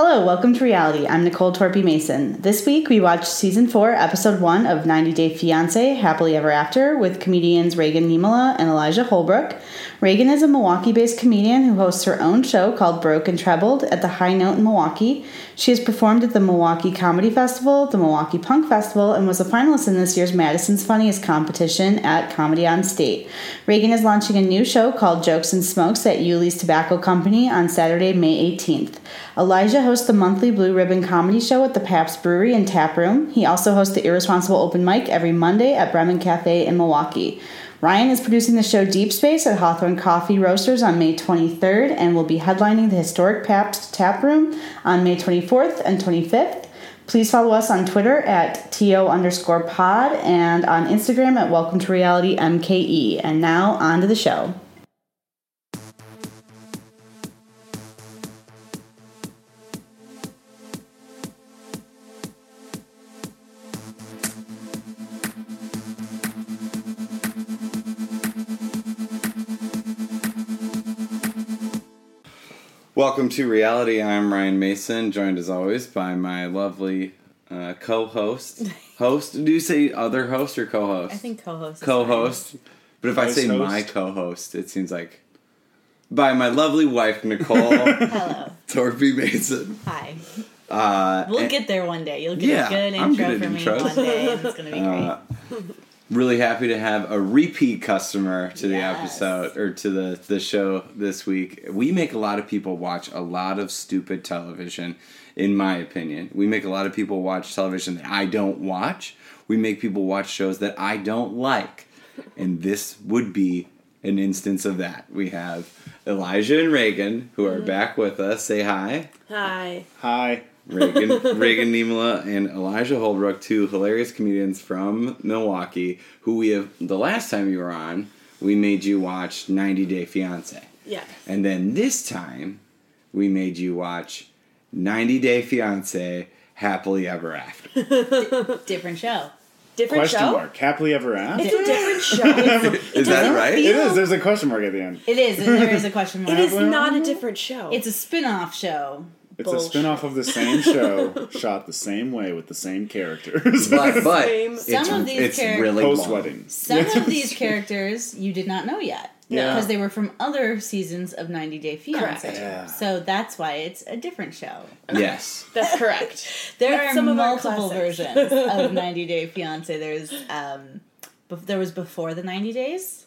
Hello, welcome to reality. I'm Nicole Torpy Mason. This week we watched season four, episode one of 90 Day Fiance Happily Ever After with comedians Reagan Niemola and Elijah Holbrook. Reagan is a Milwaukee based comedian who hosts her own show called Broke and Trebled at the High Note in Milwaukee. She has performed at the Milwaukee Comedy Festival, the Milwaukee Punk Festival, and was a finalist in this year's Madison's Funniest competition at Comedy on State. Reagan is launching a new show called Jokes and Smokes at Yuli's Tobacco Company on Saturday, May 18th. Elijah hosts the monthly Blue Ribbon Comedy Show at the Pabst Brewery and Tap Room. He also hosts the Irresponsible Open Mic every Monday at Bremen Cafe in Milwaukee. Ryan is producing the show Deep Space at Hawthorne Coffee Roasters on May 23rd and will be headlining the historic Pabst Tap Room on May 24th and 25th. Please follow us on Twitter at TO underscore pod and on Instagram at Welcome to Reality MKE. And now on to the show. Welcome to reality. I'm Ryan Mason, joined as always by my lovely uh, co-host. Host? Do you say other host or co-host? I think co-host. co-host. But if I say Vice my co-host, it seems like by my lovely wife Nicole fine. Hello. Torpy Mason. Hi. Uh, We'll and- get there one day. You'll get Yeah, a good I'm intro good at from me intros. one day, and it's going to be great. Uh, really happy to have a repeat customer to the episode or to the the show this week. We make a lot of people watch a lot of stupid television in my opinion. We make a lot of people watch television that I don't watch. We make people watch shows that I don't like. And this would be an instance of that. We have Elijah and Reagan who are mm-hmm. back with us. Say hi. Hi. Hi. Reagan, Reagan Niemola, and Elijah Holbrook, two hilarious comedians from Milwaukee, who we have. The last time you were on, we made you watch 90 Day Fiance, Yeah. and then this time, we made you watch 90 Day Fiance Happily Ever After. Different show. Different Question show? mark. Happily ever after. It's a different show. Is that doesn't right? It is. There's a question mark at the end. It is, and there is a question mark. it is not a different show. It's a spin-off show. It's a Bullshit. spin-off of the same show, shot the same way with the same characters. But but Same. it's, Some of these it's charac- really long. Post-wedding. Some of these characters you did not know yet. Yeah. Because they were from other seasons of 90 Day Fiancé. Correct. Yeah. So that's why it's a different show. Yes. That's correct. There With are some of our multiple classics. versions of 90 Day Fiancé. There's um bef- there was before the 90 days.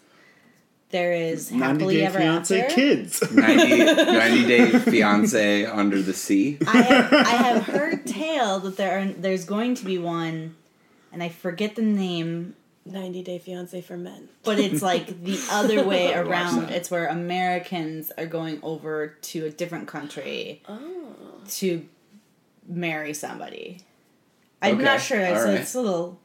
There is Happily Day Ever Fiance After. kids. 90, 90 Day Fiance Under the Sea. I have, I have heard tale that there are there's going to be one and I forget the name 90 Day Fiance for Men. but it's like the other way Watch around. that. It's where Americans are going over to a different country Oh. to marry somebody. I'm Okay, not sure. all So right. it's a little.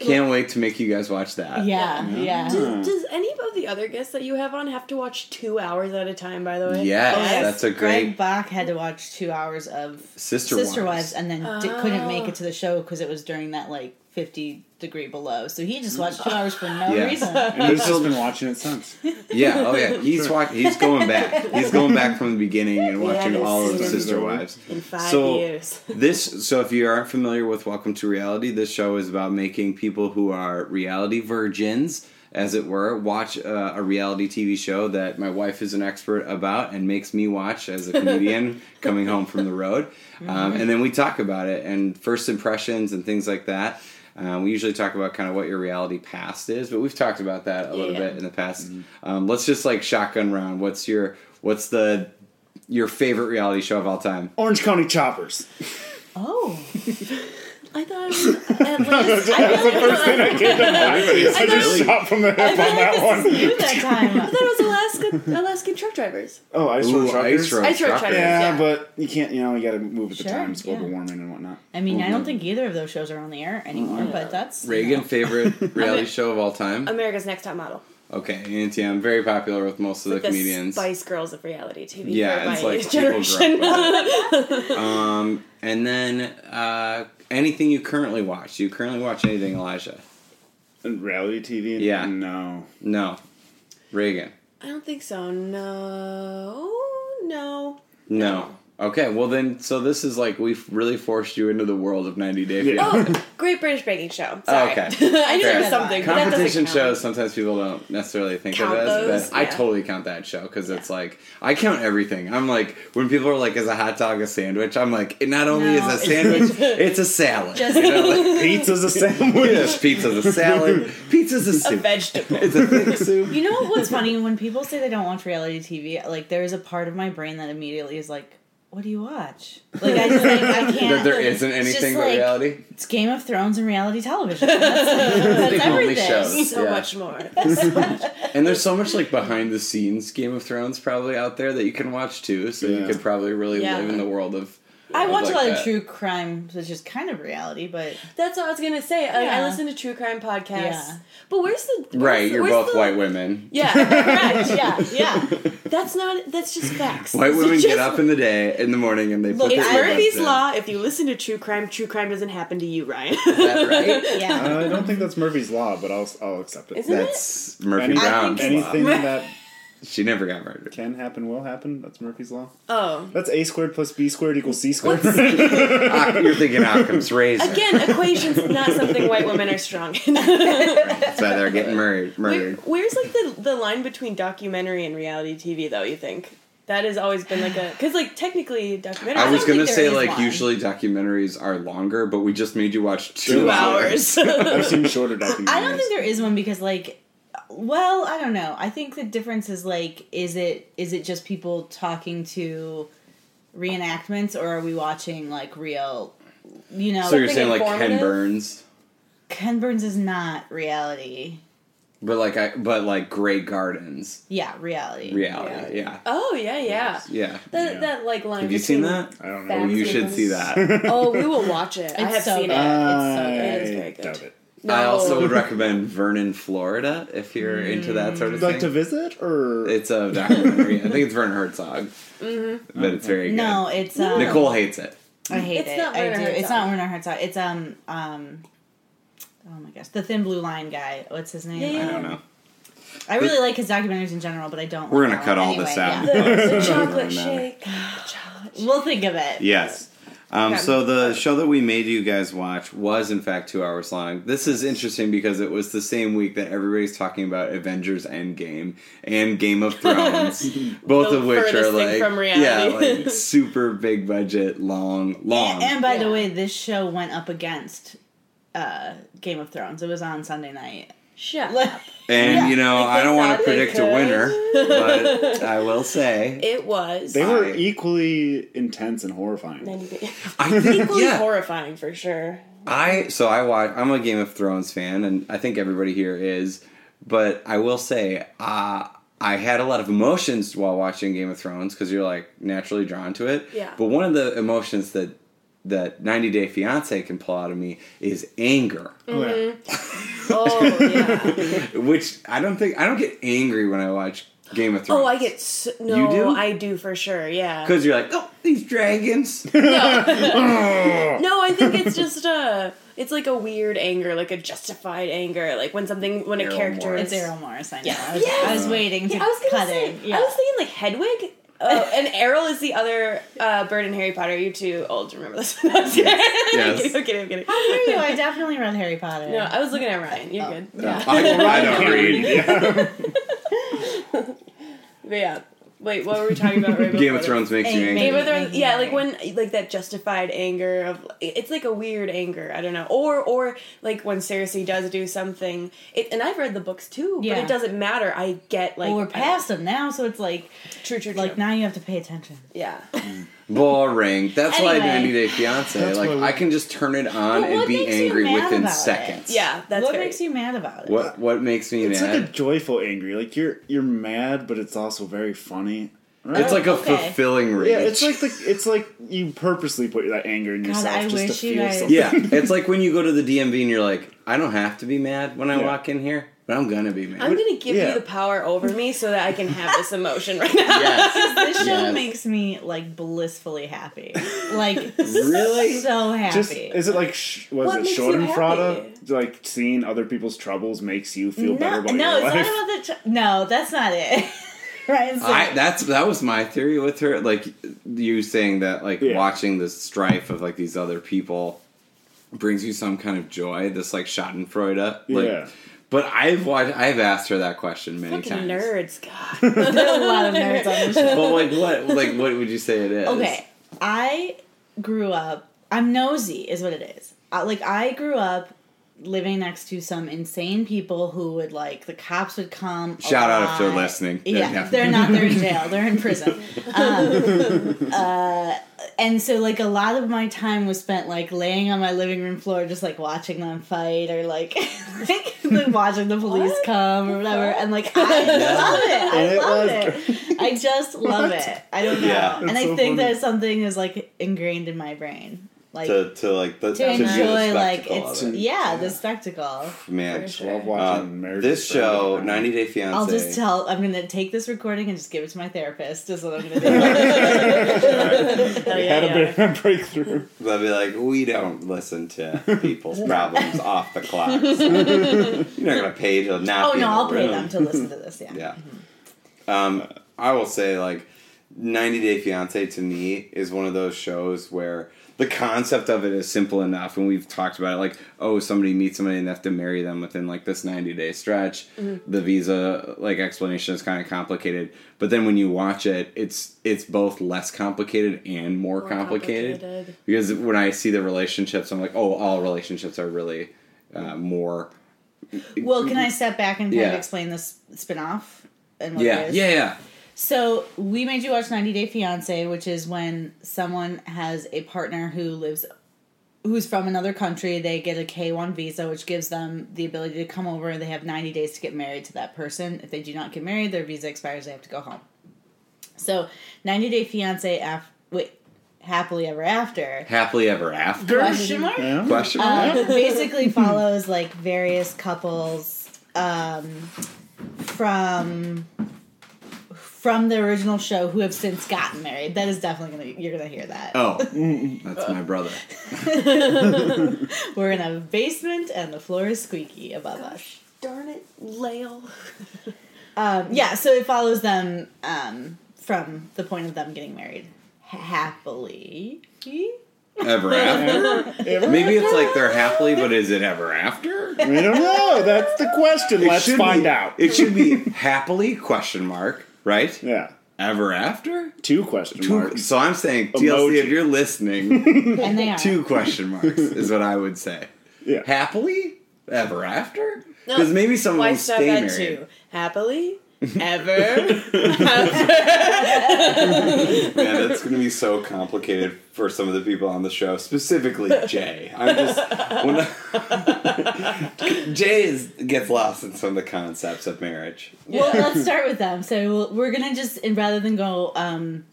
Can't wait to make you guys watch that. Yeah, yeah. Mm-hmm. Does, does any of the other guests that you have on have to watch two hours at a time, by the way? Yes, Oh, yes. that's a great. Greg great Bach had to watch two hours of Sister Sister Wives. Wives, and then di- couldn't make Oh. it to the show because it was during that like 50 degree below. So he just watched two hours for no Yeah. reason. and he's just been watching it since. Yeah, oh yeah. He's Sure. watch, He's going back. He's going back from the beginning and watching hadn't all of seen Sister. Wives. In five So- years. This, so if you aren't familiar with Welcome to Reality, this show is about making people who are reality virgins, as it were, watch uh, a reality TV show that my wife is an expert about and makes me watch as a comedian coming home from the road. Um, and then we talk about it and first impressions and things like that. Um, we usually talk about kind of what your reality past is, but we've talked about that a little bit in the past. Um, let's just like shotgun round. What's your what's the your favorite reality show of all time? Orange County Choppers. Oh, I thought it was Atlantis. That's the first thing that came to mind. I just really- shot from the hip on that one. you that I thought it was Alaska, Alaskan truck drivers. Oh, ice Ooh, road truckers. Ice Road Ice Road Truckers. Truckers. Yeah, Yeah. but you can't. You know, you got to move at the Sure, times, global yeah. warming and whatnot. I mean, I don't think either of those shows are on the air anymore, but that's you Reagan, know. favorite reality show of all time? America's Next Top Model. Okay, Auntie, I'm very popular with most of the Like the comedians. Spice Girls of reality TV. Yeah, it's like age people grew up generation. Um, and then uh, anything you currently watch? Do you currently watch anything, Elijah? And reality TV? Yeah. No. No. Reagan? I don't think so. No, no. No. Okay, well then, so this is like we've really forced you into the world of 90 Day Yeah. Fiancé. Oh, Great British Baking Show. Sorry. Okay. I knew there Fair. was something. but that doesn't Competition count. shows, sometimes people don't necessarily think Count of it as, those, but I yeah. totally count that show because it's like, I count everything. I'm like, when people are like, is a hot dog a sandwich? I'm like, it not only No, is a sandwich, it's a salad. Just- you know, like, Pizza's a sandwich. yes, pizza's a salad, pizza's a A soup. vegetable. It's a thick soup. You know what's funny? When people say they don't watch reality TV, like there's a part of my brain that immediately is like, "What do you watch?" Like I just like I can't. That there isn't anything just but like, reality. It's Game of Thrones and reality television. That's, that's the only everything. shows. so Yeah. much more. And there's so much like behind the scenes Game of Thrones probably out there that you can watch too. So you could probably really Yeah. live in the world of. I of watch like a lot that. of true crime, which is kind of reality, but That's what I was gonna say. I, I listen to true crime podcasts. Yeah. But where's the where's Right, the- you're both the- white women. Yeah, right, yeah, yeah. that's not. That's just facts. White It's women just- get up in the day in the morning and they Look, put It's their I- Murphy's law. If you listen to true crime, true crime doesn't happen to you, Ryan. Is that right? Yeah. Uh, I don't think that's Murphy's law, but I'll I'll accept it. Isn't it? That's Murphy Any- Brown. think anything that She never got murdered. can happen will happen. That's Murphy's law. Oh, That's a squared plus b squared equals c squared. Ah, you're thinking Occam's razor. again, equations not something white women are strong in. That's why they're getting murdered. Where, murdered. where's like the the line between documentary and reality TV though? You think that has always been like a because like technically documentary. I was don't gonna think say there is like one. usually documentaries are longer, but we just made you watch two, Two hours. hours. I've seen shorter documentaries. I don't think there is one because like well, I don't know. I think the difference is like is it is it just people talking to reenactments or are we watching like real you know So you're saying like Ken? Burns, Ken Burns is not reality. but like I, but like Grey Gardens, Yeah, reality. reality. Yeah, oh yeah, yeah. yeah. That Yeah. that like line. Have you seen that? I don't know. Oh, you should see that. Oh, we will watch it. I It's have so seen good. it. It's so I good. It's very good. doubt it. No. I also would recommend Vernon, Florida, if you're into that sort of Like thing. to visit or It's a documentary. I think it's Werner Herzog, Mm-hmm. but it's very good. No, it's um, Nicole hates it. I hate It's it. not I do. Herzog. It's not Werner Herzog. It's um um. Oh my gosh, the Thin Blue Line guy. What's his name? Yeah, yeah. I don't know. I really like his documentaries in general, but I don't. We're like gonna that cut one. all Anyway, this out. yeah. the, the chocolate really matter. shake. Chocolate shake. We'll think of it. Yes. Um, Okay. so the show that we made you guys watch was in fact two hours long. This is interesting because it was the same week that everybody's talking about Avengers Endgame and Game of Thrones, both The of which are like from yeah, like super big budget, long, long. And, and by the way, this show went up against uh, Game of Thrones. It was on Sunday night. Shut up. And, Yeah. you know, Like I don't want to predict a winner, but I will say It was. they were I- equally intense and horrifying. I think Equally yeah. horrifying for sure. I so I watch. I'm a Game of Thrones fan, and I think everybody here is. But I will say, uh, I had a lot of emotions while watching Game of Thrones because you're like naturally drawn to it. Yeah. But one of the emotions that that 90 Day Fiance can pull out of me is anger, oh, mm-hmm. oh yeah. which I don't think I don't get angry when I watch Game of Thrones. Oh, I get so, no. You do? I do for sure. Yeah. because you're like, oh, these dragons. No, no, I think it's just a. it's like a weird anger, like a justified anger, like when something when a character Morris. It's is. Errol Morris. I know. Yeah. I, was, Yes. I was waiting to Yeah, I was gonna cut say. it. Yeah. I was thinking like Hedwig. Oh, and Errol is the other uh, bird in Harry Potter. You too old to remember this. I'm Yes. kidding. I'm kidding. I'm kidding. How dare you? I definitely read Harry Potter. No, I was looking at Ryan. You're Oh. good. Yeah. Yeah. I, I don't read. Yeah. But yeah. Wait, what were we talking about? Right Game of Thrones makes you Angry. angry. Game of Thrones, yeah, like when like that justified anger of it's like a weird anger. I don't know, or or like when Cersei does do something. It, and I've read the books too, but it doesn't matter. I get like well, we're I- past them now, so it's like True, true, true. like now you have to pay attention. yeah. Mm. Boring. That's why Anyway. 90 Day Fiance. That's like I can just turn it on and be angry within about it? seconds. Yeah, that's what very, makes you mad about it? What what makes me It's mad? like a joyful angry. Like you're you're mad, but it's also very funny. Right? it's like a oh, okay. fulfilling rage. yeah, it's like the it's like you purposely put that anger in yourself I just wish to you feel guys- something. yeah, it's like when you go to the DMV and you're like, I don't have to be mad when I Yeah. walk in here, but I'm gonna be mad. I'm gonna give Yeah. you the power over me so that I can have this emotion right now. yes. this show Yes. makes me like blissfully happy. Like Really? so happy. Just is it like sh- was What it makes you Schadenfreude? happy? Like seeing other people's troubles makes you feel no, better about no, your it's life. not about the. T- no, that's not it. right? said- I that's that was my theory with her. Like you saying that, like Yeah. watching the strife of like these other people brings you some kind of joy. This like Schadenfreude. Like, Yeah. But I've watched. I've asked her that question many Fucking times. nerds, God. There's a lot of nerds on the show. But like what? Like what would you say it is? Okay, I grew up. I'm nosy, is what it is. Uh, like I grew up living next to some insane people who would like the cops would come. Shout out if they're lot. listening. Yeah, Yeah. they're not. They're in jail. They're in prison. Um, uh, and so, like, a lot of my time was spent like laying on my living room floor, just like watching them fight, or like, like, like, watching the police What? come or whatever. And like, I love it. I And it love was it. I just love it. I don't know. Yeah. and I so think funny. that something is like ingrained in my brain, like To to like the to to view the enjoy like it's of it. yeah the spectacle. man. For sure. Love Uh, watching Marriage this Story. show, 90 Day Fiance. I'll just tell. I'm gonna take this recording and just give it to my therapist. Is what I'm gonna do. Hell We yeah, had a yeah. bit of a breakthrough. They'll be like, we don't listen to people's problems off the clock. You're not gonna pay to not. Oh be no, in I'll pay room. them to listen to this. Yeah. Yeah. Um, I will say like 90 Day Fiance to me is one of those shows where the concept of it is simple enough and we've talked about it like oh somebody meets somebody and they have to marry them within like this 90 day stretch the visa like explanation is kind of complicated but then when you watch it it's it's both less complicated and more, More complicated, complicated. because when i see the relationships i'm like oh all relationships are really uh, more Well, can I step back and kind Yeah. of explain this spin-off and what yeah it is? yeah yeah So we made you watch 90 Day Fiance, which is when someone has a partner who lives, who's from another country. They get a K one visa, which gives them the ability to come over. They have 90 days to get married to that person. If they do not get married, their visa expires. They have to go home. So 90 Day Fiance, af- wait, happily ever after. happily ever after Question mark? Yeah. question mark um, basically follows like various couples um, from from the original show who have since gotten married. That is definitely gonna you're gonna hear that. oh that's my brother We're in a basement and the floor is squeaky above us. Darn it, Lael. Um, yeah, so it follows them um, from the point of them getting married happily. ever after Maybe it's like they're happily, but is it ever after? We don't know. That's the question. It Let's should find be- out. It should be happily question mark, right? yeah. Ever after? Two question Two, marks. so I'm saying TLC Emoji. if you're listening, And they are. two question marks is what I would say. Yeah. Happily? Ever after? No, Because maybe some of Why them stop stay married. two? Happily? Ever? Man, that's going to be so complicated for some of the people on the show, specifically Jay. I'm just when I- Jay is, gets lost in some of the concepts of marriage. Well, let's start with them. So we'll, we're gonna just, and rather than go um,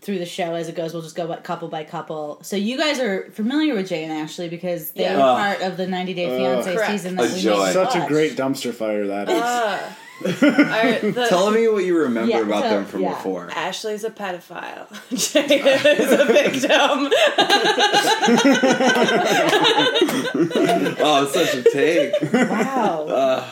through the show as it goes, we'll just go by couple by couple. So you guys are familiar with Jay and Ashley because they Yeah. were Uh, part of the 90 Day Fiance Correct. season that A we joy. made. Such a great dumpster fire that is. Ah. Alright, the- Tell me what you remember Yeah, about so- them from yeah. before. Ashley's a pedophile. Jay is a victim. Oh, it's such a take. Wow. Uh,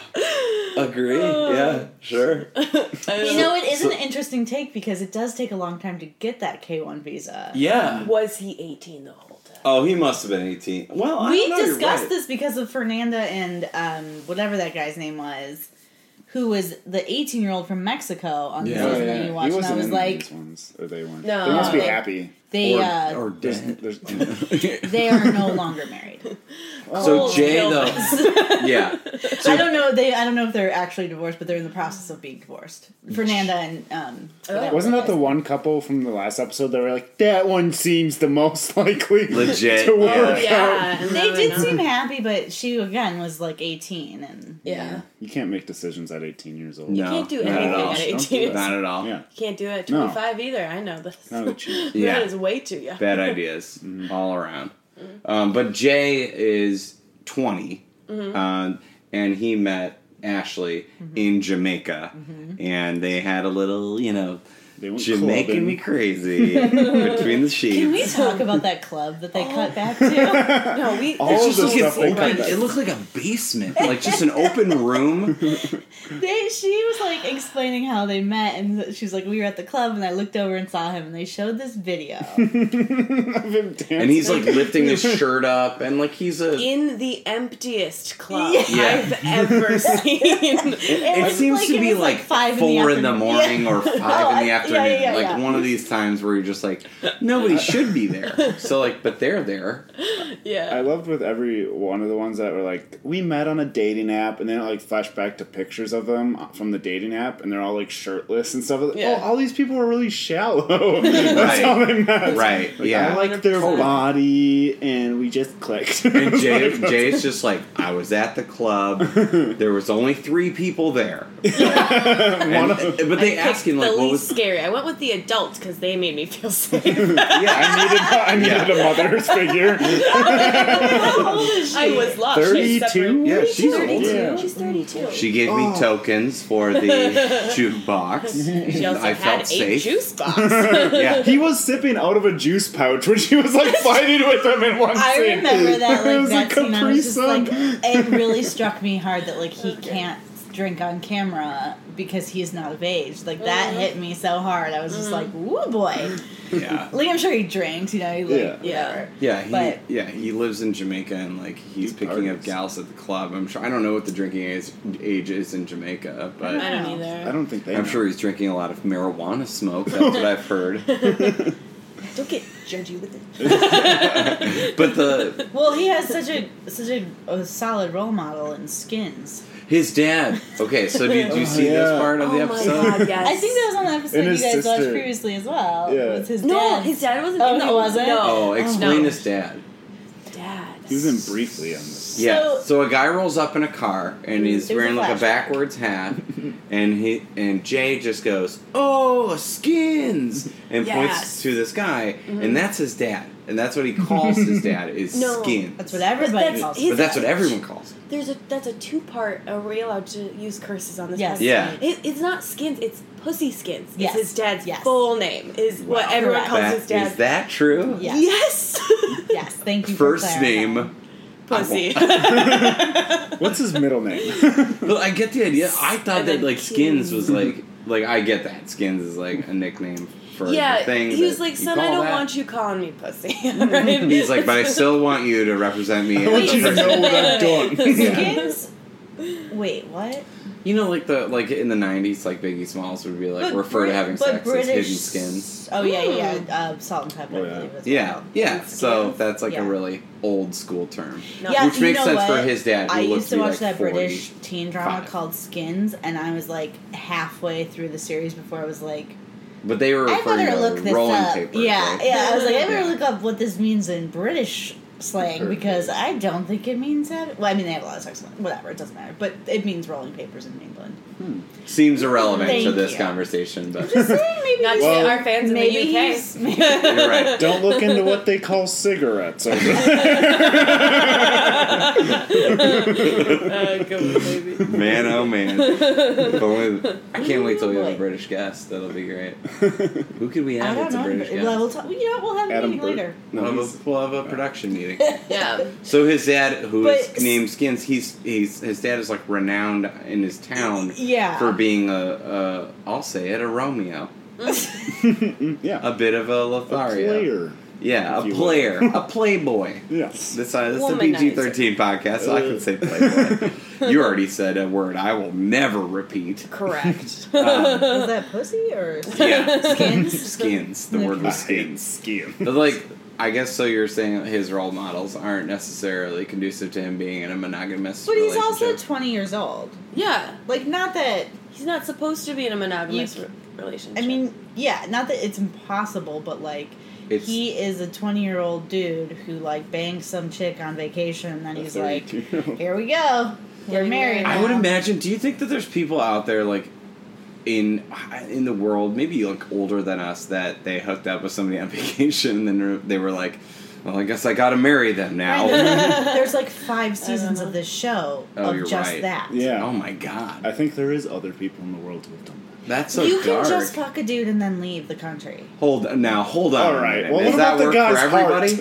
agree. Yeah, sure. you know, it is an interesting take because it does take a long time to get that K1 visa. Yeah. Was he 18 the whole time? Oh, he must have been 18. Well, I we don't know, you're discussed right. this because of Fernanda and um, whatever that guy's name was, who was the 18 year old from Mexico on the Yeah. Oh, season that yeah. you He watched. And I wasn't was in like, these ones, or they weren't. No. they must be They- happy. They Or, uh, or There's, dead. there's, they are no longer married. So Oh, Jay, though, yeah. I don't know. They I don't know if they're actually divorced, but they're in the process of being divorced. Fernanda and um, whatever wasn't that the one couple from the last episode that were like, that one seems the most likely Legit, to work Oh, yeah. out? They did another- seem happy, but she again was like 18, and Yeah. You can't make decisions at 18 years old. No, can't do anything at all. at Don't do 18. Not at all. Yeah. You Can't do it at No. 25 either. I know this. Not a cheat. Yeah. Way too young. Bad ideas all around. Um, but Jay is 20, um, and he met Ashley in Jamaica, and they had a little, you know, They went You're making clubbing. me crazy between the sheets. Can we talk about that club that they cut back to? No, we. All It's just the like stuff an they cut back. it looked like a basement, like just an open room. They, she was like explaining how they met, and she was like, "We were at the club, and I looked over and saw him, and they showed this video." of him dancing. And he's like lifting his shirt up, and like he's a. in the emptiest club Yeah. I've ever seen. It was seems like- to be like, like five in the four in the morning Yeah. or five Oh, in the I- yeah, yeah, yeah, like yeah. one of these times where you're just like, nobody should be there. So like, but they're there. Yeah, I loved with every one of the ones that were like, we met on a dating app, and then it like flashed back to pictures of them from the dating app, and they're all like shirtless and stuff. Yeah. Oh, all these people are really shallow. That's Right. how they met. Right, Like, yeah. I like their 100%. body, and we just clicked. And Jay, Jay's just like, I was at the club. There was only three people there. And- but they I ask him like, the what was? scary. I went with the adults because they made me feel safe. Yeah, I needed, I needed a mother's figure. How old is she? I was lost. 32? separate- yeah, she's old. 32. Yeah. She's 32. She gave me Oh. tokens for the jukebox. She also I had felt a safe. juice box. Yeah. He was sipping out of a juice pouch when she was like fighting with him in one I scene. remember that It like was a that scene. I was just like, it really struck me hard that like he can't drink on camera because he's not of age. Like that Mhm. hit me so hard. I was just like, "Ooh, boy!" Yeah. Like I'm sure he drinks, you know. He, like, Yeah. Yeah. Yeah, he But- yeah he lives in Jamaica and like he's He picking up parties. gals at the club. I'm sure I don't know what the drinking age, age is in Jamaica, but I don't either. I don't think they. I'm know. sure he's drinking a lot of marijuana smoke. That's what I've heard. Don't get judgy with it. But the Well, he has such a such a, a solid role model in Skins. His dad. Okay, so did you Oh, see this part of the oh my episode? god, yes. I think that was on the episode And you his guys watched sister. previously as well. Yeah. With his No, dad. his dad wasn't Oh, in he the wasn't? No. Oh, explain no. his dad. Dad. He was in briefly on this. Yeah. So- So a guy rolls up in a car and he's It was a wearing like a flashback. backwards hat, and he and Jay just goes, "Oh, skins," and Yes. points to this guy, and mm-hmm. that's his dad, and that's what he calls his dad is No. skins. That's what everybody that's calls his- But that's what everyone calls. Him. There's a that's a two part. Are we allowed to use curses on this? Yes. podcast? Yeah. It, it's not skins. It's pussy skins. Yes. It's his dad's Yes. full name. Is what everyone Correct. calls That- his dad. is that true? Yeah. Yes. Yes, thank you. First clarifying. name. Pussy. What's his middle name? Well, I get the idea. I thought And that like skins Skins. was like like I get that skins is like a nickname for yeah. the thing. he was like, you "Son, I don't that." want you calling me pussy." right? He's like, but I still want you to represent me. I want you to know what I've done. Skins. Wait, what? You know, like the like in the '90s, like Biggie Smalls would be like But refer to having but sex as British- hidden skins. Oh yeah, Hmm. yeah. Uh, Salt-N-Pepa. Oh, I yeah. believe as Yeah, well. yeah. And So that's like Yeah. a really old school term, No. Yeah, which you makes know sense for his dad. Who I looks used to be watch like that 40. British teen drama five. called Skins, and I was like halfway through the series before I was like, but they were I referring better to look this rolling up. papers. yeah, right? yeah. I was like, I better Yeah. look up what this means in British slang because I don't think it means that. Well, I mean, they have a lot of sex. Whatever, it doesn't matter. But it means rolling papers in England. Seems irrelevant to this you. conversation, but Just saying, maybe. Not Well, our fans in maybe the UK. you're right. Don't look into what they call cigarettes. over there. Uh. Man, oh man! Only- I can't wait till we have a British guest. That'll be great. Who could we have don't as a. British But, guest? well, we'll talk, you know, we'll have a Adam meeting Burt- later. No, we'll, have a, we'll have a production meeting. Yeah. So his dad, who is But- named Skins, he's he's his dad is like renowned in his town Yeah. For being a, a I'll say it a Romeo, yeah. a bit of a A Lothario. player. Yeah, a player, a playboy. Yes. This, uh, this is a PG thirteen podcast, so I can say playboy. you already said a word I will never repeat. Correct. Um, Was that pussy or yeah, skins? skins. The word was hate skins. skiing. But like, I guess so. You're saying his role models aren't necessarily conducive to him being in a monogamous. But he's also relationship. 20 years old. yeah. Like, not that. He's not supposed to be in a monogamous You- re- relationship. I mean, yeah, not that it's impossible, but like, It's- he is a 20 year old dude who, like, bangs some chick on vacation, and then he's like, 32. here we go. We're Getting married. married. I would now." imagine. Do you think that there's people out there like in in the world, maybe like older than us, that they hooked up with somebody on vacation and then they were like, "Well, I guess I got to marry them now." There's like five seasons of this show Oh, of you're just right. that. Yeah. oh my god. I think there is other people in the world who have done that. That's so you dark. can just fuck a dude and then leave the country. hold now. Hold on. All right. a Well, Does that the work guy's for everybody?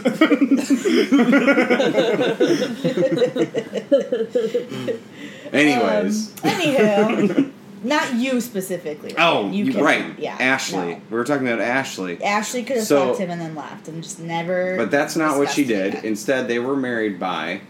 Anyways. Um, anywho, not you specifically. oh, you you can- right. Yeah, Ashley. no. We were talking about Ashley. Ashley could have So- fucked him and then left and just never. But that's not what she did. again. Instead, they were married by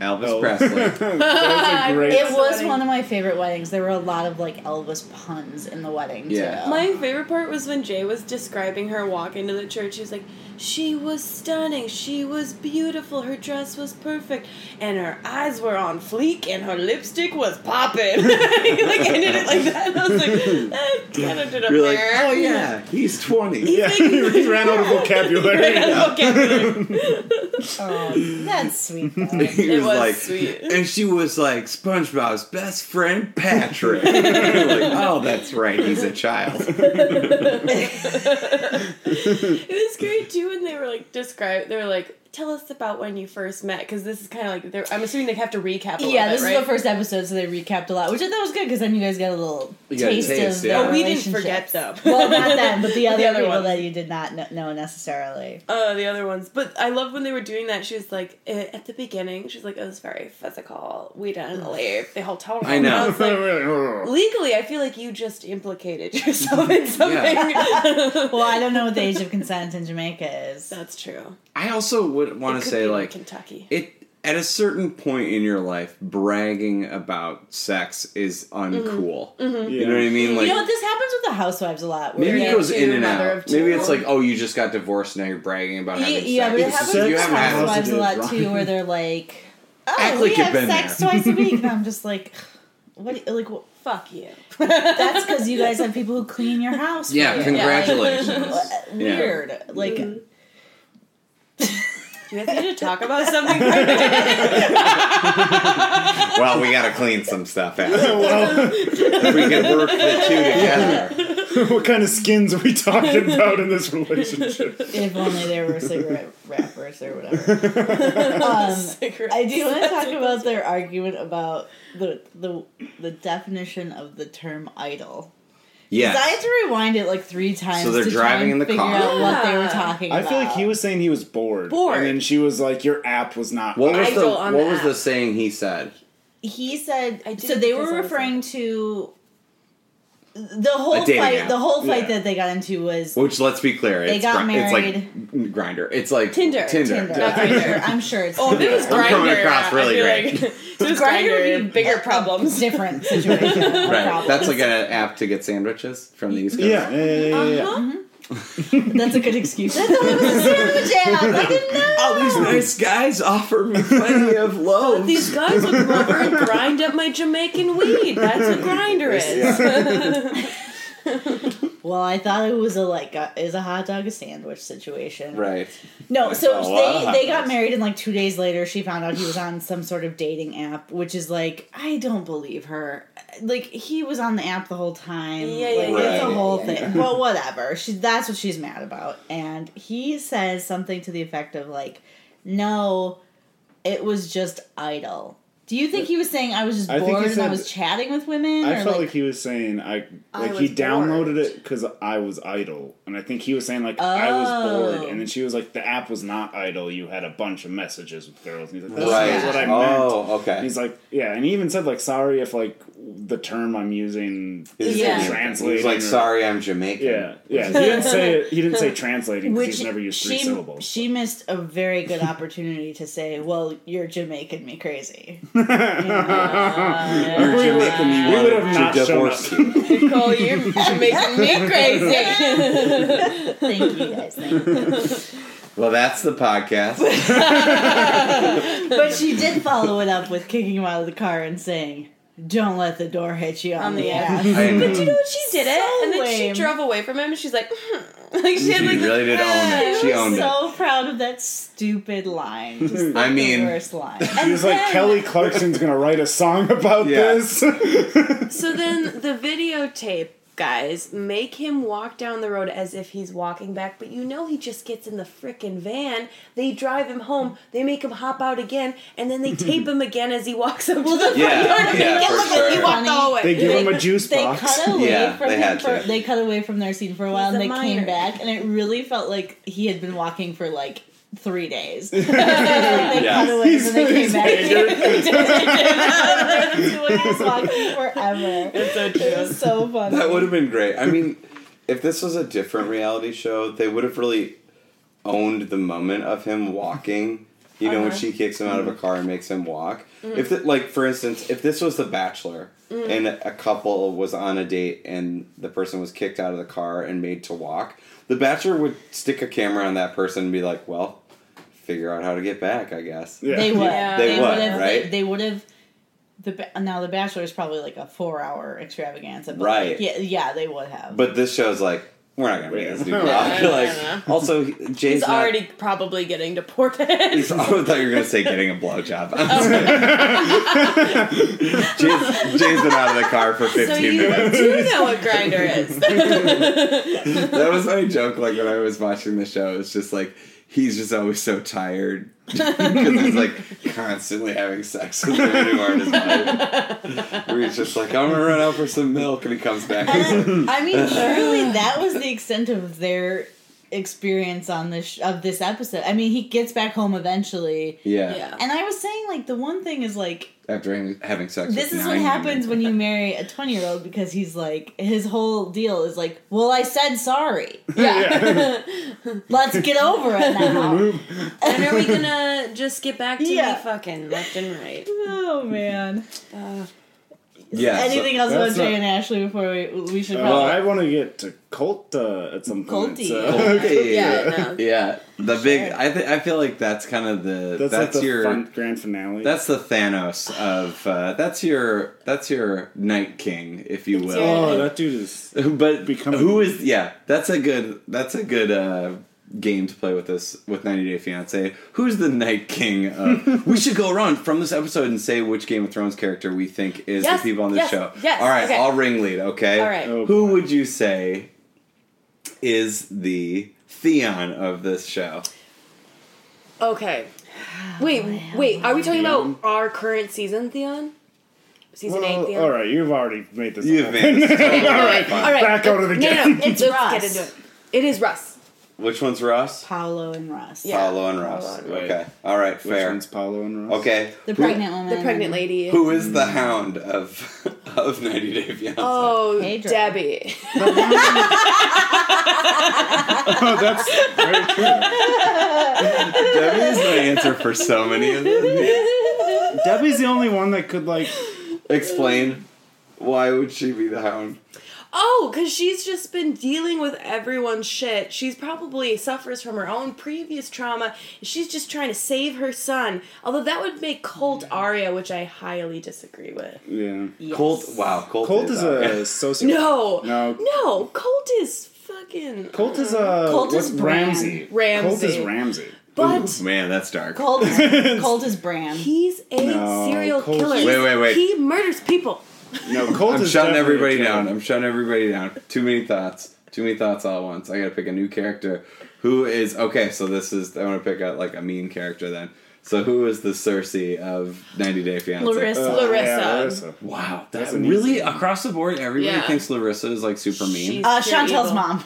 Elvis Oh. Presley. was a great. It was wedding. one of my favorite weddings. There were a lot of like Elvis puns in the wedding Yeah. too. My favorite part was when Jay was describing her walk into the church. She was like, "She was stunning. She was beautiful. Her dress was perfect, and her eyes were on fleek, and her lipstick was popping." he like ended it like that. And I was like, "That kind of did a You're like, there." oh yeah, he's twenty. yeah, he ran out of vocabulary. okay. oh, that's sweet though. He It was, was like, sweet. and she was like SpongeBob's best friend Patrick. like, oh, that's right, he's a child. It was great too when they were like describe. They were like, "Tell us about when you first met," because this is kind of like they're. I'm assuming they have to recap. A little yeah, bit, this right? is the first episode, so they recapped a lot, which I thought was good because then you guys got a little You got a taste, taste, of yeah. their Oh, we didn't forget them. well, not them, but the other, other people ones. that you did not know necessarily. Uh, the other ones. But I love when they were doing that. She was like, eh, at the beginning, she's like, it was very physical. We didn't leave the hotel room. I know. I was like, legally, I feel like you just implicated yourself in something. Well, I don't know what the age of consent in Jamaica is. That's true. I also would want to say be in like Kentucky. it at a certain point in your life, bragging about sex is mm-hmm. uncool. Mm-hmm. You know what I mean? Like you know what? This happens with the housewives a lot. maybe it goes in and out. Maybe it's like, oh, you just got divorced, now you're bragging about Yeah, having yeah, sex. but it happens with you haven't housewives a lot too, where they're like, "Oh, Act we like you've been sex there." twice a week," and I'm just like, "What? Like, what? fuck you. that's because you guys have people who clean your house." for Yeah, you." congratulations. Like, Yeah. Weird. Like, Do you guys need to talk about something well, we got to clean some stuff out. well, if we can work the two together. what kind of skins are we talking about in this relationship? if only there were cigarette wrappers or whatever. Um, I do want to talk about their argument about the the the definition of the term idle. 'Cause I had to rewind it like three times. So they're to driving try and in the figure car. out what they were Yeah. talking I about. feel like he was saying he was bored. Bored. And then she was like, Your app was not What was the Idol on What the was the saying he said? He said I did so. They because were was referring to the whole fight. app. The whole fight Yeah. that they got into was Which, let's be clear, They it's, got gri- it's like Grindr. It's like Tinder. Tinder. Tinder. Not I'm sure, it's. Oh, if it was I'm coming Grindr, across really great. like if it would Grindr, be bigger a- a problems. different situation. Right. problems. That's like an app to get sandwiches from the East Coast. Yeah, yeah, yeah, yeah, yeah. Uh-huh. That's a good excuse. I thought it was a sandwich app. I didn't know. All these nice guys offer me plenty of loaves. These guys would come over and grind up my Jamaican weed. That's what grinder is. Well, I thought it was a like a, is a hot dog a sandwich situation. right. No, That's so a lot of they they got dogs. married and like two days later she found out he was on some sort of dating app, which is like I don't believe her. Like he was on the app the whole time. Yeah, like, yeah, it's yeah, a yeah, whole yeah, thing. yeah. But whatever. She that's what she's mad about. And he says something to the effect of like, "No, it was just idle." Do you think he was saying I was just I think he bored and I said- was chatting with women? I or felt like, like he was saying I I like was he downloaded bored. it because I was idle, and I think he was saying like I was Oh. bored, and then she was like the app was not idle. You had a bunch of messages with girls, and he's like this Right. not what I oh, meant. Oh, okay. He's like yeah, and he even said like sorry if like the term I'm using is Yeah. Translating. was like, or- sorry, I'm Jamaican. Yeah, yeah. He didn't say it. He didn't say translating because Which he's never used three she, syllables. She missed a very good opportunity to say, "Well, you're Jamaican me crazy." You're Yeah. Jamaican. You we would have not to shown up. you. Nicole, you're making me crazy. Thank you guys. Thank you. Well, that's the podcast. But she did follow it up with kicking him out of the car and saying, "Don't let the door hit you on, On the, the ass." I But you know what? She did it, So and then lame. she drove away from him, and she's like, like she had She like really did own it. I She was owned it. so proud of that stupid line. Just hmm. like I mean- the worst line. He was like Kelly Clarkson's gonna write a song about Yeah. this. So then the videotape guys make him walk down the road as if he's walking back, but you know he just gets in the frickin' van. They drive him home. They make him hop out again, and then they tape him again as he walks up to the front Yeah, door. and yeah, they for look at you sure. the way. They give him a juice They box. cut away Yeah, from they him had for, they cut away from their scene for a while He's and a they came back and it really felt like he had been walking for like three days. they Yeah. cut away and then they came He's back. haggard. They did, they did. He was walking forever. It's so It was so funny. That would have been great. I mean, if this was a different reality show, they would have really owned the moment of him walking. You know, when Uh-huh. she kicks him out of a car and makes him walk. If, it, like, for instance, if this was The Bachelor and a couple was on a date and the person was kicked out of the car and made to walk, The Bachelor would stick a camera on that person and be like, "Well, figure out how to get back, I guess." Yeah. They would. Yeah. They would, have. right? They, they would have. The now the Bachelor is probably like a four-hour extravaganza, but Right. Like, yeah, yeah, they would have. But this show's like, we're not gonna make this dude Yeah. walk. No, no, like, also, Jay's He's not- already probably getting deported. He's, I thought you were gonna say getting a blowjob. Jay's, Jay's been out of the car for so 15 you minutes. do know what grinder is. That was my joke. Like when I was watching the show, it's just like he's just always so tired because he's like constantly having sex with women who aren't his wife. Where he's just like, I'm gonna run out for some milk, and he comes back. I mean, truly, that was the extent of their experience on this sh- of this episode. I mean, he gets back home eventually, yeah. yeah. and I was saying like the one thing is like After having- having sex. this with is what happens women. when you marry a twenty year old because he's like his whole deal is like, well, I said sorry, Yeah. let's get over it now. when are we gonna just get back to Yeah. me fucking left and right? oh man. Uh, Yeah. so- Anything else about that's Jay not- and Ashley before we we should Well, probably I want to get to Colt uh, at some point. Colty. So. Colty. yeah, no. yeah, the big. I th- I feel like that's kind of the That's, that's, like the your fun, grand finale. That's the Thanos of uh, that's your that's your Night King, if you will. oh, that dude is. but Becoming- who is yeah? That's a good that's a good uh, game to play with this with 90 Day Fiance. Who's the Night King? Of, we should go around from this episode and say which Game of Thrones character we think is Yes, the people on this yes, show. yes, All right, okay. I'll ringlead. Okay. All right. Oh, Who boy. would you say is the Theon of this show? Okay. Wait, oh, wait. Are we talking about our current season, Theon? Season Well, eight, Theon. all right, you've already made this. You've whole made this thing. all right, fine. All right. Back out of the game. No, no, It's let's Russ. get into it. It is Russ. Which one's Russ? Paola and Russ. Yeah. Paola and Russ. Paola and Russ. Okay. All right. Which Fair. one's Paola and Ross? Okay. The Who- pregnant woman. The pregnant lady. Who is the hound of of 90 Day Fiance? Oh, Pedro. Debbie. Oh, that's very true. Debbie's the answer for so many of them. Debbie's the only one that could like. Explain why would she be the hound? Oh, because she's just been dealing with everyone's shit. She's probably suffers from her own previous trauma. She's just trying to save her son. Although that would make Colt Arya, which I highly disagree with. Yeah. Yes. Colt. Wow. Colt, Colt is a Arya. sociopath. No, No. no. Colt is fucking. Colt is a. Uh-huh. Colt is what's Bran. Ramsay. Ramsay. Colt is Ramsay. But Ooh, man, that's dark. Colt is, Colt is Bran. he's a No, serial Colt- killer. Wait, wait, wait. He murders people. No, Colt I'm is shutting everybody down. I'm shutting everybody down. Too many thoughts. Too many thoughts all at once. I gotta pick a new character. Who is okay? So this is. I want to pick out like a mean character then. So who is the Cersei of 90 Day Fiance? Larissa. Uh, Larissa. yeah, Larissa. Wow, That's that an really easy- across the board. Everybody Yeah. thinks Larissa is like super mean. She's- Uh, Chantel's evil. mom.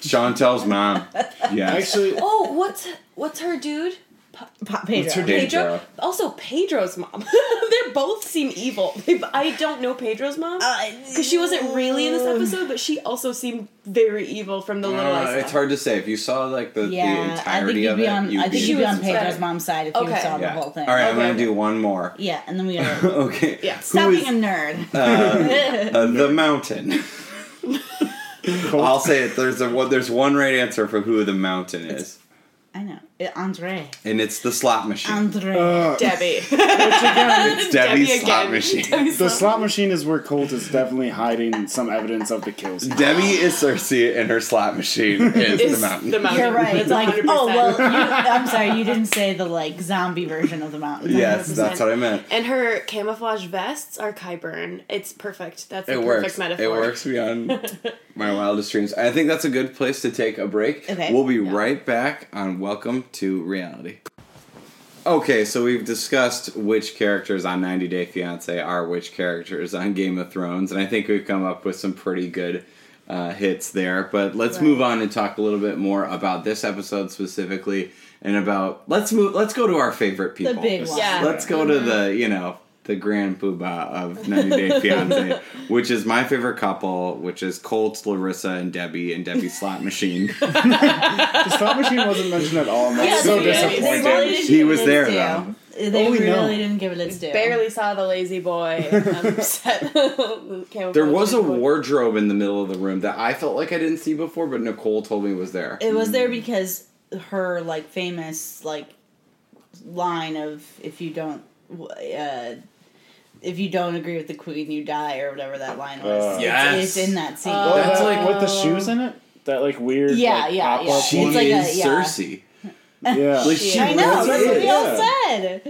Chantel's mom. Yeah. Actually, Oh, what's what's her dude? Pa- Pedro. What's her name? Pedro. Pedro. Also, Pedro's mom. they both seem evil. I don't know Pedro's mom Uh, because she wasn't really in this episode, but she also seemed very evil from the little I Uh, saw. it's hard to say. If you saw like the, the Yeah, I think entirety you'd of be it, on. you'd I think be you'd be on Pedro's better. mom's side if you Okay. saw the yeah. whole thing. All right, I'm Okay. gonna do one more. Yeah, and then we gotta okay. Yeah. stop Who being a nerd. uh, uh, the mountain? I'll say it. There's a one. There's one right answer for who the mountain is. I know. Uh, Andrei. and it's the slot machine. Andrei. Uh, Debbie. which again, It's Debbie's slot machine. Debbie's the slot- slot machine is where Colt is definitely hiding some evidence of the kills. Debbie is Cersei, and her slot machine is is the mountain. The mountain. You're right. It's Like, 100%. oh well, you, I'm sorry, you didn't say the like zombie version of the mountain. yes, 100%. that's what I meant. And her camouflage vests are Qyburn. It's perfect. That's the It perfect works. metaphor. It works beyond my wildest dreams. I think that's a good place to take a break. Okay. We'll be right back on Welcome to Reality. Okay, so we've discussed which characters on 90 Day Fiance are which characters on Game of Thrones, and I think we've come up with some pretty good uh, hits there. But let's Right. move on and talk a little bit more about this episode specifically, and about let's move. Let's go to our favorite people. The big one. Yeah. Let's go to the you know the grand poobah of 90 Day Fiance, which is my favorite couple, which is Colt, Larissa, and Debbie, and Debbie's slot machine. The slot machine wasn't mentioned at all. And that's Yeah, so they, yeah, they disappointing. really He was there, its though. They Oh, really know. didn't give it its due. Barely saw the lazy boy. I'm upset. There was a wardrobe in the middle of the room that I felt like I didn't see before, but Nicole told me was there. It was there because her like famous like line of if you don't uh, if you don't agree with the queen you die or whatever that line was. Uh, It's- Yes. it's, in that scene. Oh, That's like- with the shoes in it. That like weird. Yeah, like, yeah, pop-up yeah. she? It's like a- is yeah. Cersei. yeah. Like, she I know. really That's what is. we all Yeah. said.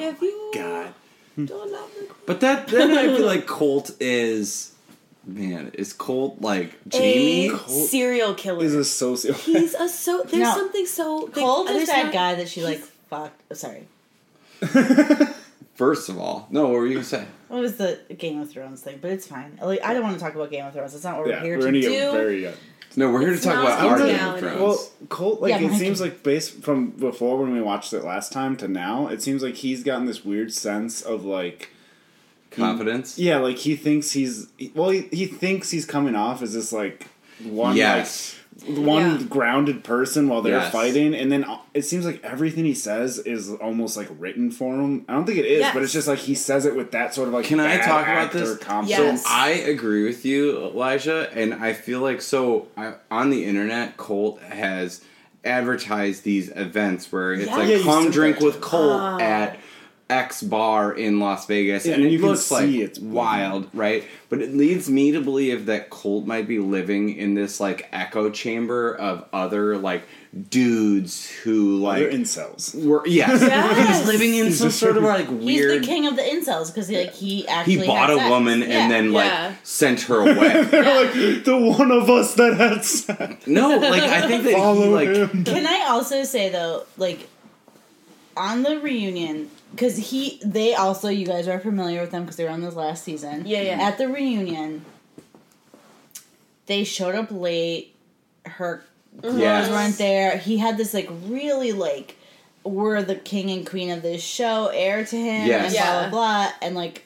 If you God. don't love the queen. But that then I feel like Colt is man, is Colt like Jaime? a serial killer. Is a socio. He's a so. There's No. something so. They, Cole is that not- guy that she like fucked. oh, Sorry, First of all. No, what were you gonna say? what was the Game of Thrones thing? But it's fine. Like I don't want to talk about Game of Thrones. It's not what we're Yeah, here we're to gonna do. get very. Uh, No, we're here to It's talk not about our Game of reality. Thrones. well, Colt, like Yeah, it Mike. seems like based from before when we watched it last time to now, it seems like he's gotten this weird sense of like, Confidence? yeah, like he thinks he's well, he, he thinks he's coming off as this like one Yes. Like one Yeah. grounded person while they're Yes. fighting, and then uh, it seems like everything he says is almost like written for him. I don't think it is, but it's just like he says it with that sort of like. Can I talk about actor this? confidence. Yes. I agree with you, Elijah, and I feel like so I, on the internet, Colt has advertised these events where it's Yeah. like Yeah, come drink with Colt Ah. at X bar in Las Vegas, Yeah, and and you can looks like see it's wild, right? But it leads me to believe that Colt might be living in this like echo chamber of other like dudes who like They're incels. were yes, Yes. he's living in some sort of like weird. He's the king of the incels because like he actually he bought had a sex. woman Yeah. and then like Yeah. sent her away. They're like the one of us that had sex. no, like I think that he like him. Can I also say though, like on the reunion, because he, they also, you guys are familiar with them because they were on this last season. Yeah, yeah. At the reunion, they showed up late. Her clothes Yes. weren't there. He had this like really like, we're the king and queen of this show, air to him, Yes. and Yeah. blah blah, and like.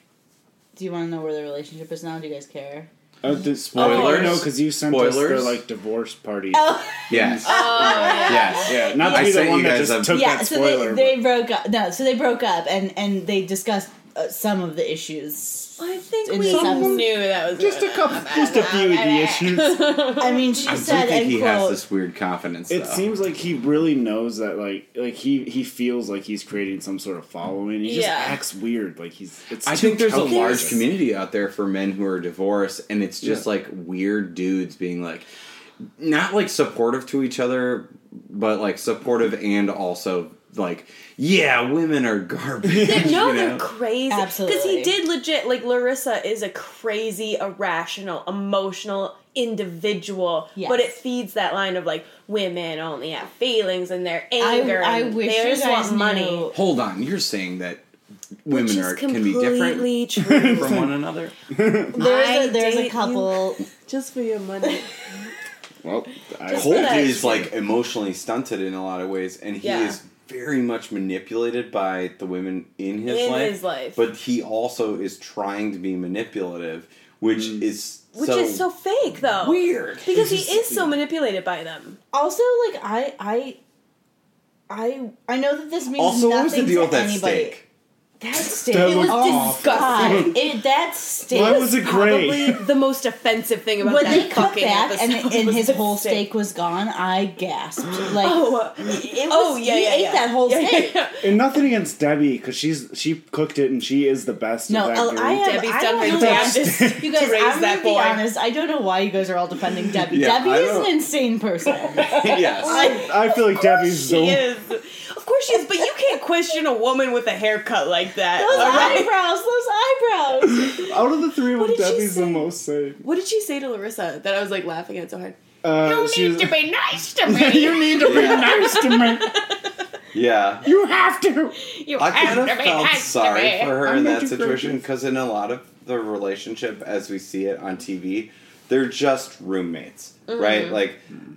Do you want to know where their relationship is now? Do you guys care? Uh, the, Spoilers. Oh, no, because you sent us their like divorce party. Oh, yes, Oh, yeah. yes. Yeah, not to I be the one that just a- took yeah. that So spoiler. they, they broke up. No, so they broke up, and and they discussed uh, some of the issues. I think In we this episode. knew that was just a couple, just a few of the issues. I mean, she I do said, think and he has quote, this weird confidence. It though. seems like he really knows that, like, like he he feels like he's creating some sort of following. He just Yeah. acts weird, like he's. It's I too think there's a calculated. large community out there for men who are divorced, and it's just like weird dudes being like, not like supportive to each other, but like supportive and also like, yeah, women are garbage. They- no, you they're know? crazy. Because he did legit, like, Larissa is a crazy, irrational, emotional individual. Yes. But it feeds that line of, like, women only have feelings and their anger. I and wish they you just guys want money. knew- Hold on, you're saying that women are can be different true. from one another? There's I a, there's date a you. couple. just for your money. Well, I, Just Colt that is shit. like emotionally stunted in a lot of ways, and he Yeah. is very much manipulated by the women in his In life. his life. But he also is trying to be manipulative, which mm. is Which so is so fake, though. weird. Because he It's is so manipulated by them. Also, like I, I, I, I know that this means Also, what nothing was the deal to with that anybody. steak? That stinks. That It was looked oh, disgusting. It that stinks. Why was it great? Probably the most offensive thing about when that they cut fucking back and, and his whole steak. steak was gone, I gasped. Like, Oh, it oh, was, oh yeah, he yeah, ate yeah. that whole Yeah, yeah, steak. yeah. And nothing against Debbie because she's she cooked it and she is the best. No, at that uh, I I have. Debbie's I done her damnedest You guys, raise I'm that gonna be honest. I don't know why you guys are all defending Debbie. Yeah, Debbie is an insane person. yes. I, I feel like Debbie's She the is. Of course she is, but you can't question a woman with a haircut like that. Those all right? eyebrows, those eyebrows. out of the three What of did she Debbie's the say? most safe. What did she say to Larissa that I was like laughing at so hard? Uh, she was, be nice to me. you need to be nice to me. Yeah. You have to. You I kind of be felt nice sorry for her I'm in that situation because in a lot of the relationship as we see it on TV, they're just roommates, Mm-hmm. right? Like